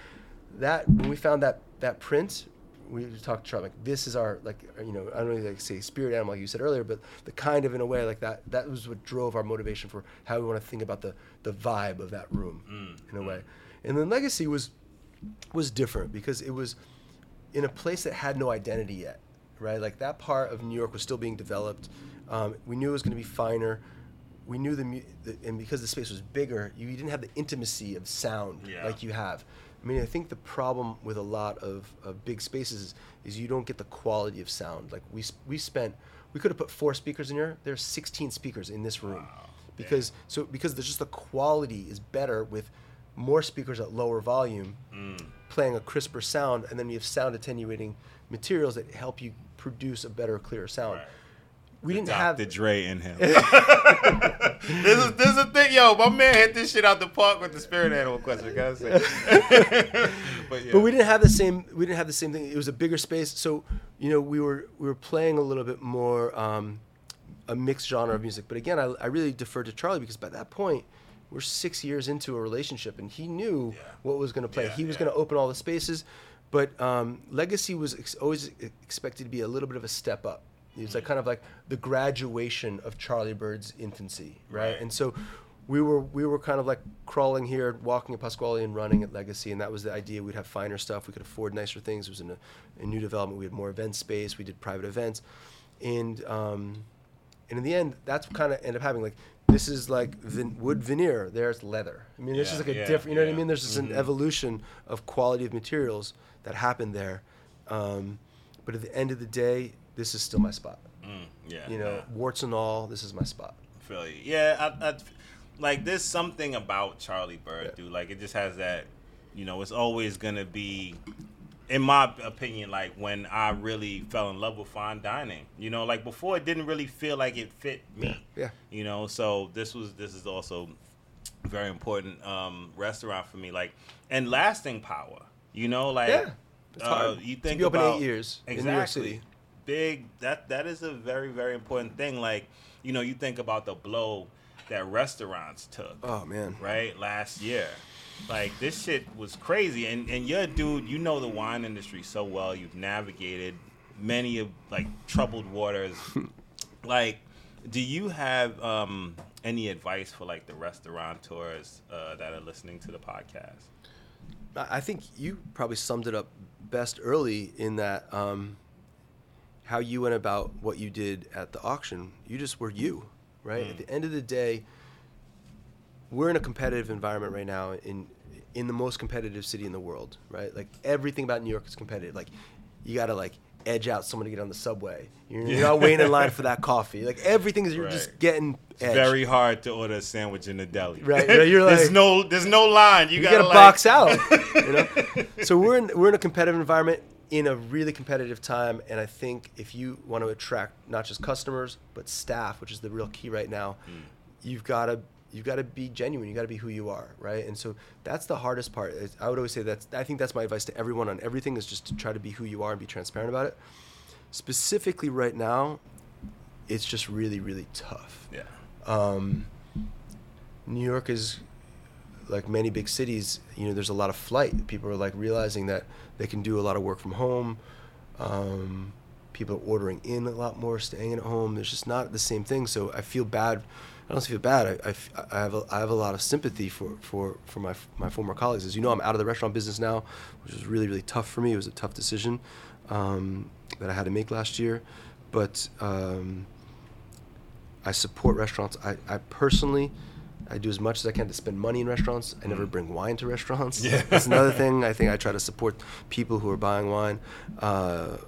That when we found that that print, we talked to Charlie. Like this is our like uh, you know I don't know like say spirit animal like you said earlier, but the kind of in a way like that. That was what drove our motivation for how we want to think about the the vibe of that room mm. in a mm. way. And then Legacy was was different because it was in a place that had no identity yet, right? Like that part of New York was still being developed. Um, we knew it was going to be finer. We knew the, the and because the space was bigger, you didn't have the intimacy of sound Yeah. like you have. I mean, I think the problem with a lot of, of big spaces is, is you don't get the quality of sound. Like we we spent, we could have put four speakers in here. There's 16 speakers in this room, because so because there's just the quality is better with more speakers at lower volume Mm. playing a crisper sound, and then we have sound attenuating materials that help you produce a better, clearer sound. We didn't have the Dre in him. this is this is the thing, yo. My man hit this shit out the park with the spirit animal question. Gotta say. but yeah. but we didn't have the same we didn't have the same thing it was a bigger space so you know we were we were playing a little bit more um, a mixed genre of music but again I, I really deferred to charlie because by that point we're six years into a relationship and he knew what was going to play Yeah, he was yeah. going to open all the spaces but um, legacy was ex- always expected to be a little bit of a step up it was like kind of like the graduation of charlie bird's infancy right, Right. and so we were we were kind of like crawling here, walking at Pasquale and running at Legacy, and that was the idea. We'd have finer stuff. We could afford nicer things. It was in a, a new development. We had more event space. We did private events, and um, and in the end, that's kind of ended up having like this is like vin- wood veneer. There's leather. I mean, Yeah, just like a yeah, different. You know what I mean? There's just Mhm. an evolution of quality of materials that happened there. Um, but at the end of the day, this is still my spot. Mm, yeah. You know, yeah. warts and all, this is my spot. feel you. Yeah, I, I, like there's something about Charlie Bird, dude. Like it just has that, you know, it's always gonna be, in my opinion, like when I really fell in love with fine dining. You know, like before it didn't really feel like it fit me. Yeah. You know, so this was this is also very important um, restaurant for me. Like and lasting power. You know, like Yeah. It's uh, hard. you To think be open eight about years in New exactly. York City. Big that that is a very very important thing. Like you know, you think about the blow that restaurants took. Oh man. Right last year. Like this shit was crazy, and and you're a dude. You know the wine industry so well. You've navigated many of like troubled waters. like, do you have um, any advice for like the restaurateurs uh, that are listening to the podcast? I I think you probably summed it up best early in that um, how you went about what you did at the auction. You just were you, right? At the end of the day, we're in a competitive environment right now in in the most competitive city in the world, right? Like everything about New York is competitive. Like you got to like edge out someone to get on the subway. You're, you're not waiting in line for that coffee. Like everything is you're Right. just getting It's very hard to order a sandwich in the deli. Right, right, you're like, there's no there's no line. You, you gotta, gotta like, box out. You know, so we're in we're in a competitive environment in a really competitive time, and I think if you want to attract not just customers but staff, which is the real key right now, hmm. you've got to you've got to be genuine. You got to be who you are, right? And so that's the hardest part. I would always say that's I think that's my advice to everyone on everything is just to try to be who you are and be transparent about it. Specifically, right now, it's just really really tough. Yeah. Um, New York is like many big cities. You know, there's a lot of flight. People are like realizing that they can do a lot of work from home. Um, people are ordering in a lot more, staying at home. There's just not the same thing. So I feel bad. I don't feel bad. I I have a, I have a lot of sympathy for, for, for my my former colleagues. As you know, I'm out of the restaurant business now, which was really really tough for me. It was a tough decision um, that I had to make last year, but. Um, I support restaurants. I, I personally, I do as much as I can to spend money in restaurants. I never bring wine to restaurants. Yeah. That's another thing. I think I try to support people who are buying wine uh,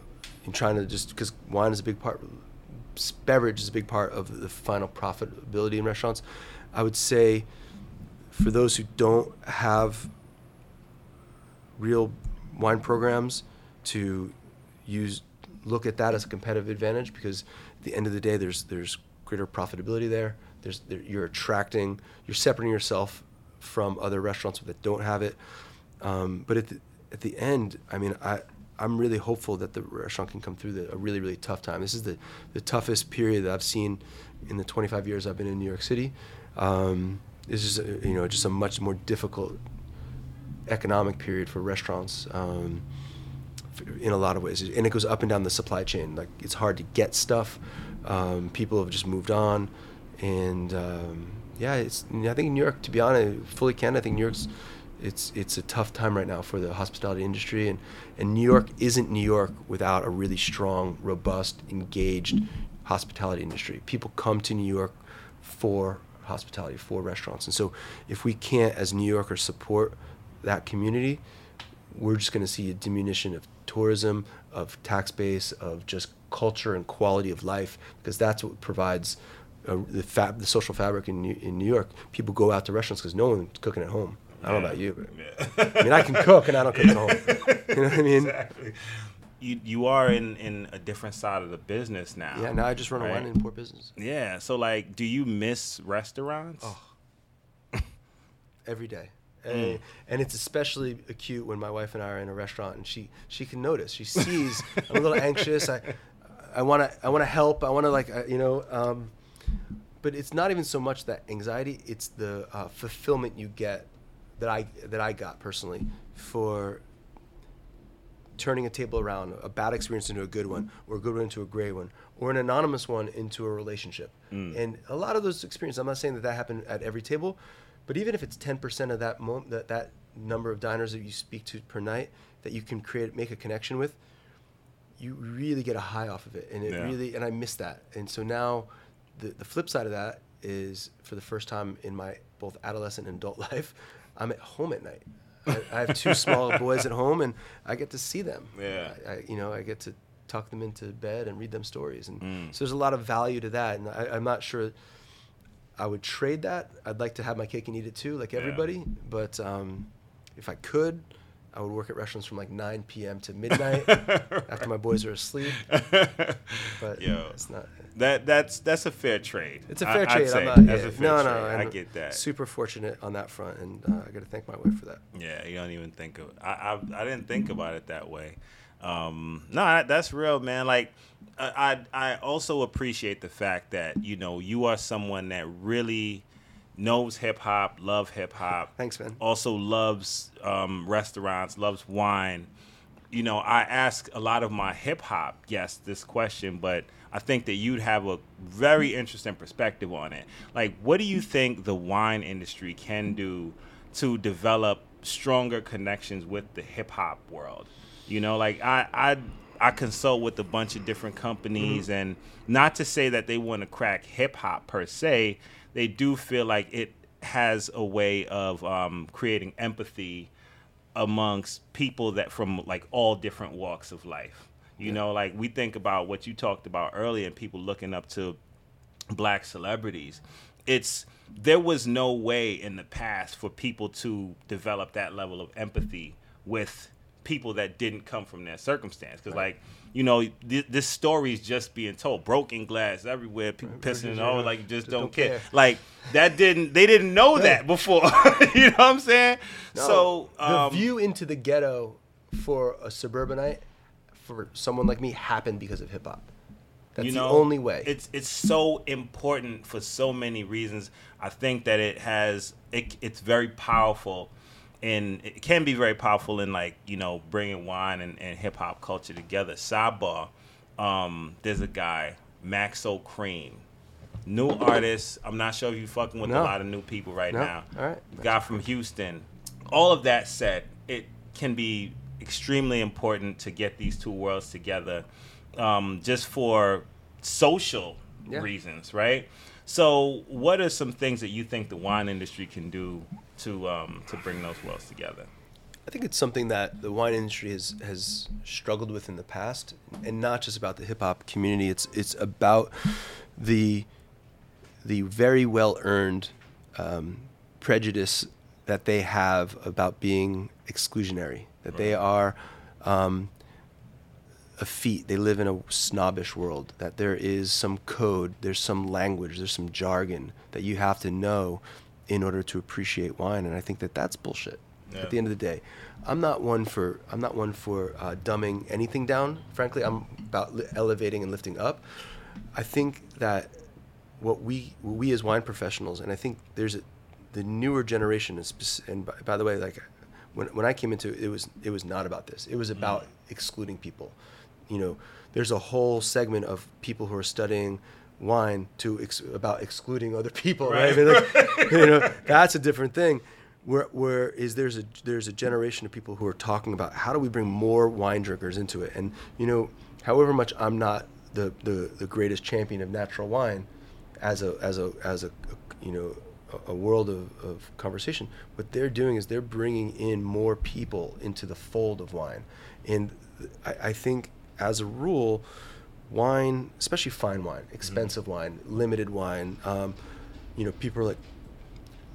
and trying to just because wine is a big part, beverage is a big part of the final profitability in restaurants. I would say for those who don't have real wine programs to use look at that as a competitive advantage because at the end of the day there's there's greater profitability there there's there, you're attracting you're separating yourself from other restaurants that don't have it um, but at the, at the end I mean I I'm really hopeful that the restaurant can come through the, a really really tough time this is the the toughest period that I've seen in the 25 years I've been in New York City um, this is a, you know just a much more difficult economic period for restaurants um, in a lot of ways, and it goes up and down the supply chain. Like it's hard to get stuff. Um, people have just moved on, and um, yeah, it's. I think New York, to be honest, fully can. I think New York's. It's it's a tough time right now for the hospitality industry, and and New York isn't New York without a really strong, robust, engaged hospitality industry. People come to New York for hospitality, for restaurants, and so if we can't, as New Yorkers, support that community, we're just going to see a diminution of tourism, of tax base, of just culture and quality of life, because that's what provides uh, the fab, the social fabric in New, in New York. People go out to restaurants because no one's cooking at home. I don't know about you, but I mean, I can cook and I don't cook at home. You know what I mean? Exactly. You you are in in a different side of the business now. Yeah, now I just run a wine right? and import business Yeah. So like, do you miss restaurants? Oh. every day. Mm. And, and it's especially acute when my wife and I are in a restaurant and she she can notice. She sees I'm a little anxious. I I want to I want to help. I want to like uh, you know um, but it's not even so much that anxiety, it's the uh, fulfillment you get that I that I got personally for turning a table around, a bad experience into a good one, or a good one into a great one, or an anonymous one into a relationship. Mm. And a lot of those experiences, I'm not saying that that happened at every table, but even if it's 10% of that mo- that that number of diners that you speak to per night that you can create make a connection with, you really get a high off of it, and it Yeah. really and I miss that. And so now, the the flip side of that is for the first time in my both adolescent and adult life, I'm at home at night. I, I have two small boys at home, and I get to see them. Yeah. I, I, you know, I get to tuck them into bed and read them stories, and Mm. so there's a lot of value to that. And I, I'm not sure. I would trade that. I'd like to have my cake and eat it too, like everybody. But um, if I could, I would work at restaurants from like 9 p.m. to midnight after my boys are asleep. But Yo. it's not. That that's that's a fair trade. It's a fair I'd trade. say I'm not. yeah. a fair no, no. I get that. Super fortunate on that front, and uh, I got to thank my wife for that. Yeah, you don't even think of. I I, I didn't think about it that way. Um, no, that- that's real, man. Like, I, I I also appreciate the fact that you know you are someone that really knows hip hop, love hip hop. Thanks, man. Also loves um, restaurants, loves wine. You know, I ask a lot of my hip hop guests this question, but I think that you'd have a very interesting perspective on it. Like, what do you think the wine industry can do to develop stronger connections with the hip hop world? You know, like I I I consult with a bunch of different companies, and not to say that they want to crack hip hop per se, they do feel like it has a way of um, creating empathy amongst people that from like all different walks of life. You know, like we think about what you talked about earlier and people looking up to black celebrities. It's there was no way in the past for people to develop that level of empathy with people that didn't come from that circumstance because like you know th- this story is just being told broken glass everywhere people pissing it over like just, don't, don't care. care. like that didn't they didn't know that before you know what i'm saying No, so the um, view into the ghetto for a suburbanite, for someone like me, happened because of hip hop. That's you the only way. It's it's so important for so many reasons. I think that it has it, it's very powerful, and it can be very powerful in like you know bringing wine and, and hip hop culture together. Sidebar, um, there's a guy Maxo Kream, new artist. I'm not sure if you fucking with a lot of new people right No. now. All right. guy from Houston. All of that said, it can be extremely important to get these two worlds together, um, just for social Yeah. reasons, right? So, what are some things that you think the wine industry can do to um, to bring those worlds together? I think it's something that the wine industry has has struggled with in the past, and not just about the hip hop community. It's it's about the the very well earned um, prejudice that they have about being exclusionary. That they are um, effete. They live in a snobbish world. That there is some code, there's some language, there's some jargon that you have to know in order to appreciate wine. And I think that that's bullshit. Yeah. At the end of the day, I'm not one for I'm not one for uh, dumbing anything down. Frankly, I'm about li- elevating and lifting up. I think that what we what we as wine professionals, and I think there's a, the newer generation is, and by, by the way, like when when I came into it, it was it was not about this. It was about excluding people. You know, there's a whole segment of people who are studying wine to ex- about excluding other people, right? I mean, like, you know, that's a different thing. Where, where is there's a there's a generation of people who are talking about how do we bring more wine drinkers into it, and you know, however much I'm not the, the, the greatest champion of natural wine, as a as a as a you know a world of, of conversation. What they're doing is they're bringing in more people into the fold of wine, and I, I think as a rule, wine, especially fine wine, expensive wine, limited wine, um, you know, people are like.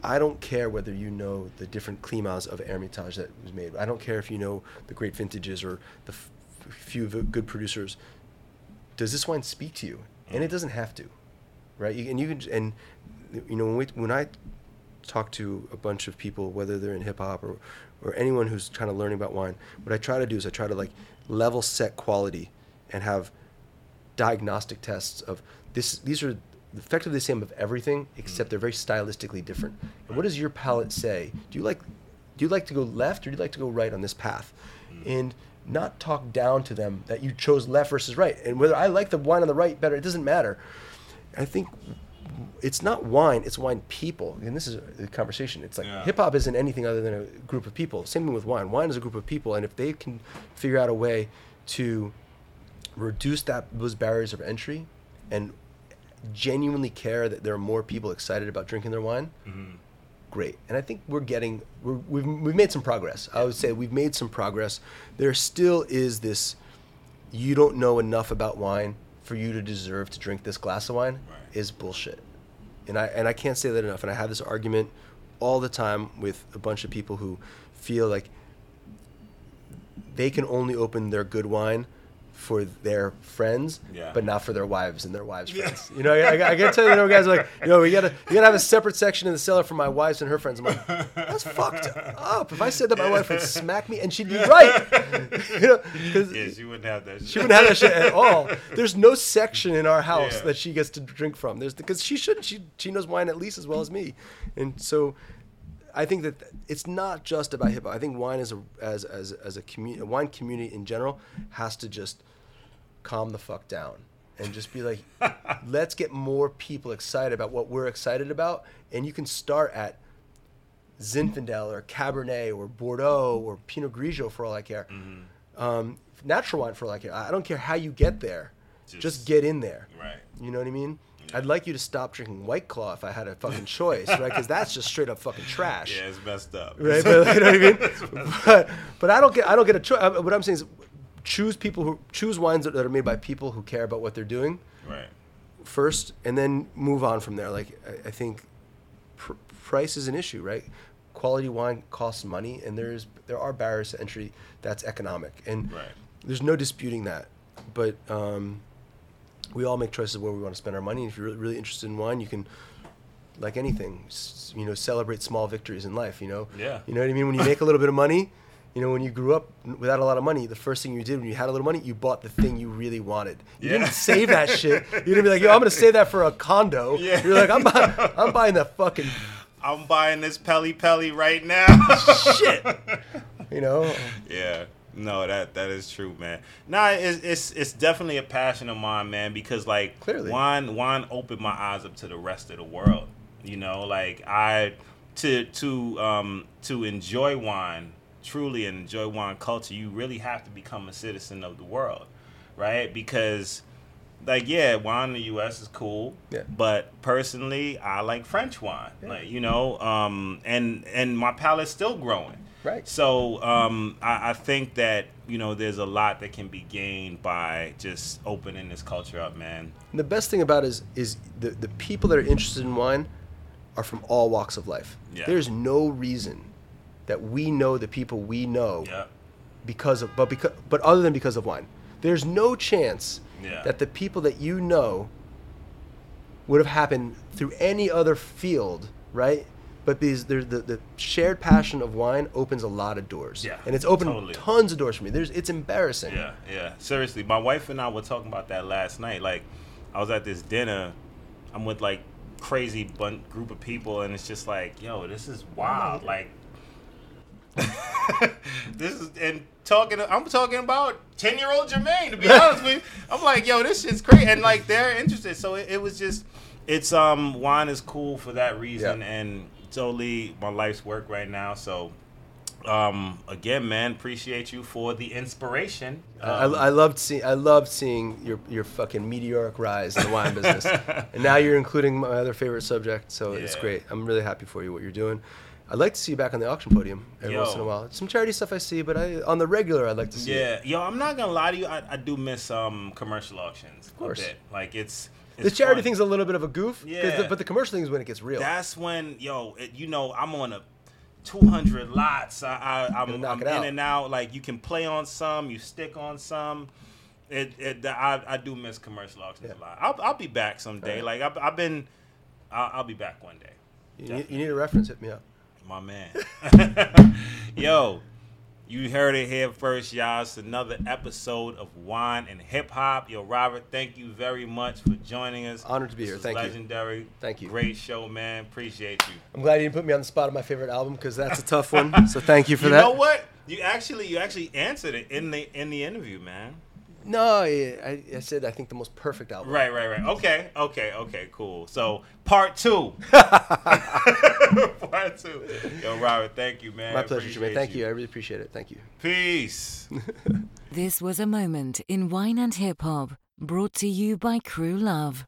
I don't care whether you know the different climats of Hermitage that was made. I don't care if you know the great vintages or the f- few v- good producers. Does this wine speak to you? And it doesn't have to, right? You, and you can, and you know, when we when I talk to a bunch of people, whether they're in hip hop or or anyone who's kind of learning about wine, what I try to do is I try to like level set quality and have diagnostic tests of this. These are effectively the same of everything, mm-hmm. except they're very stylistically different. And what does your palate say? Do you like do you like to go left or do you like to go right on this path? Mm-hmm. And not talk down to them that you chose left versus right. And whether I like the wine on the right better, it doesn't matter. I think it's not wine, it's wine people. And this is a conversation. It's like Yeah. hip hop isn't anything other than a group of people. Same thing with wine. Wine is a group of people. And if they can figure out a way to reduce that those barriers of entry and genuinely care that there are more people excited about drinking their wine, mm-hmm. great. And I think we're getting we're, we've we've made some progress. I would say we've made some progress. There still is this you don't know enough about wine for you to deserve to drink this glass of wine is bullshit. and I and I can't say that enough. And I have this argument all the time with a bunch of people who feel like they can only open their good wine for their friends, Yeah. but not for their wives and their wives' friends. You know, I, I, can tell you, you know, guys are like, you know, we gotta, you gotta have a separate section in the cellar for my wives and her friends. I'm like, that's fucked up. If I said that, my wife would smack me, and she'd be right. you know, Yeah, she wouldn't have that. she wouldn't have that shit at all. There's no section in our house Yeah. that she gets to drink from. There's because she shouldn't. She she knows wine at least as well as me, and so I think that it's not just about hip hop. I think wine as a as as as a community, a wine community in general has to just calm the fuck down and just be like, let's get more people excited about what we're excited about, and you can start at Zinfandel or Cabernet or Bordeaux or Pinot Grigio for all I care. Mm-hmm. Um, natural wine for all I care. I don't care how you get there. Just, Just- get in there. Right. You know what I mean? I'd like you to stop drinking White Claw if I had a fucking choice, right? Because that's just straight up fucking trash. Yeah, it's messed up. Right, but you know what I mean. But, but I don't get I don't get a choice. What I'm saying is, choose people who choose wines that are made by people who care about what they're doing Right. first, and then move on from there. Like I, I think pr- price is an issue, right? Quality wine costs money, and there's there are barriers to entry. That's economic, and Right. there's no disputing that. But um, we all make choices where we want to spend our money. And if you're really, really interested in wine, you can, like anything, you know, celebrate small victories in life. You know, Yeah. You know what I mean? When you make a little bit of money, you know, when you grew up without a lot of money, the first thing you did when you had a little money, you bought the thing you really wanted. You Yeah. didn't save that shit. You didn't be like, yo, I'm gonna save that for a condo. Yeah. You're like, I'm, buy- I'm buying that fucking I'm buying this Pelle Pelle right now. shit. You know, Yeah. No, that that is true, man. Nah, it's it's it's definitely a passion of mine, man, because like Clearly. wine wine opened my eyes up to the rest of the world. You know, like I to to um to enjoy wine, truly enjoy wine culture, you really have to become a citizen of the world. Right? Because like yeah, wine in the US is cool. Yeah. But personally I like French wine. Like, you know, um and and my palate's still growing. Right. So um, I, I think that you know there's a lot that can be gained by just opening this culture up, man. And the best thing about it is is the the people that are interested in wine are from all walks of life. Yeah. There's no reason that we know the people we know Yeah. because of but because but other than because of wine. There's no chance Yeah. that the people that you know would have happened through any other field, right? But these there's the, the shared passion of wine opens a lot of doors. Yeah, And it's opened totally. tons of doors for me. There's it's embarrassing. Yeah, yeah. Seriously, my wife and I were talking about that last night. Like, I was at this dinner. I'm with like crazy bun- group of people, and it's just like, yo, this is wild. Like, this is and talking. I'm talking about ten year old Jermaine. To be honest with you, I'm like, yo, this shit's crazy, and like they're interested. So it, it was just, it's um, wine is cool for that reason, Yeah. and totally my life's work right now. So. Um, again, man, appreciate you for the inspiration. I, Um, I loved seeing I loved seeing your your fucking meteoric rise in the wine business, and now you're including my other favorite subject. So it's great. I'm really happy for you what you're doing. I'd like to see you back on the auction podium every once in a while. Some charity stuff I see, but I on the regular I'd like to see. it. Yeah, yo, I'm not gonna lie to you. I, I do miss um commercial auctions. Of course. Like it's, The charity fun. thing's a little bit of a goof, Yeah. the- but the commercial thing is when it gets real. That's when yo, it, you know, I'm on a 200 lots. I, I I'm, knock I'm it in out. and out. Like you can play on some, you stick on some. It, it I, I do miss commercial auctions Yeah. a lot. I'll, I'll be back someday. Alright. Like I've, I've been, I'll, I'll be back one day. you, need, you need a reference, hit me up. My man. Yo, you heard it here first, y'all. It's another episode of Wine and Hip Hop. Yo, Robert, thank you very much for joining us. Honored to be This here. Thank you. legendary. Thank you. Great show, man. Appreciate you. I'm glad you didn't put me on the spot of my favorite album because that's a tough one. So thank you for you that. You know what? You actually, you actually answered it in the in the interview, man. No, I, I, I said I think the most perfect album. Right, right, right. Okay, okay, okay, cool. So part two. part two. Yo, Robert, thank you, man. My pleasure, Jermaine. Appreciate Thank you. I really appreciate it. Thank you. Peace. This was a moment in wine and hip hop, brought to you by Cru Love.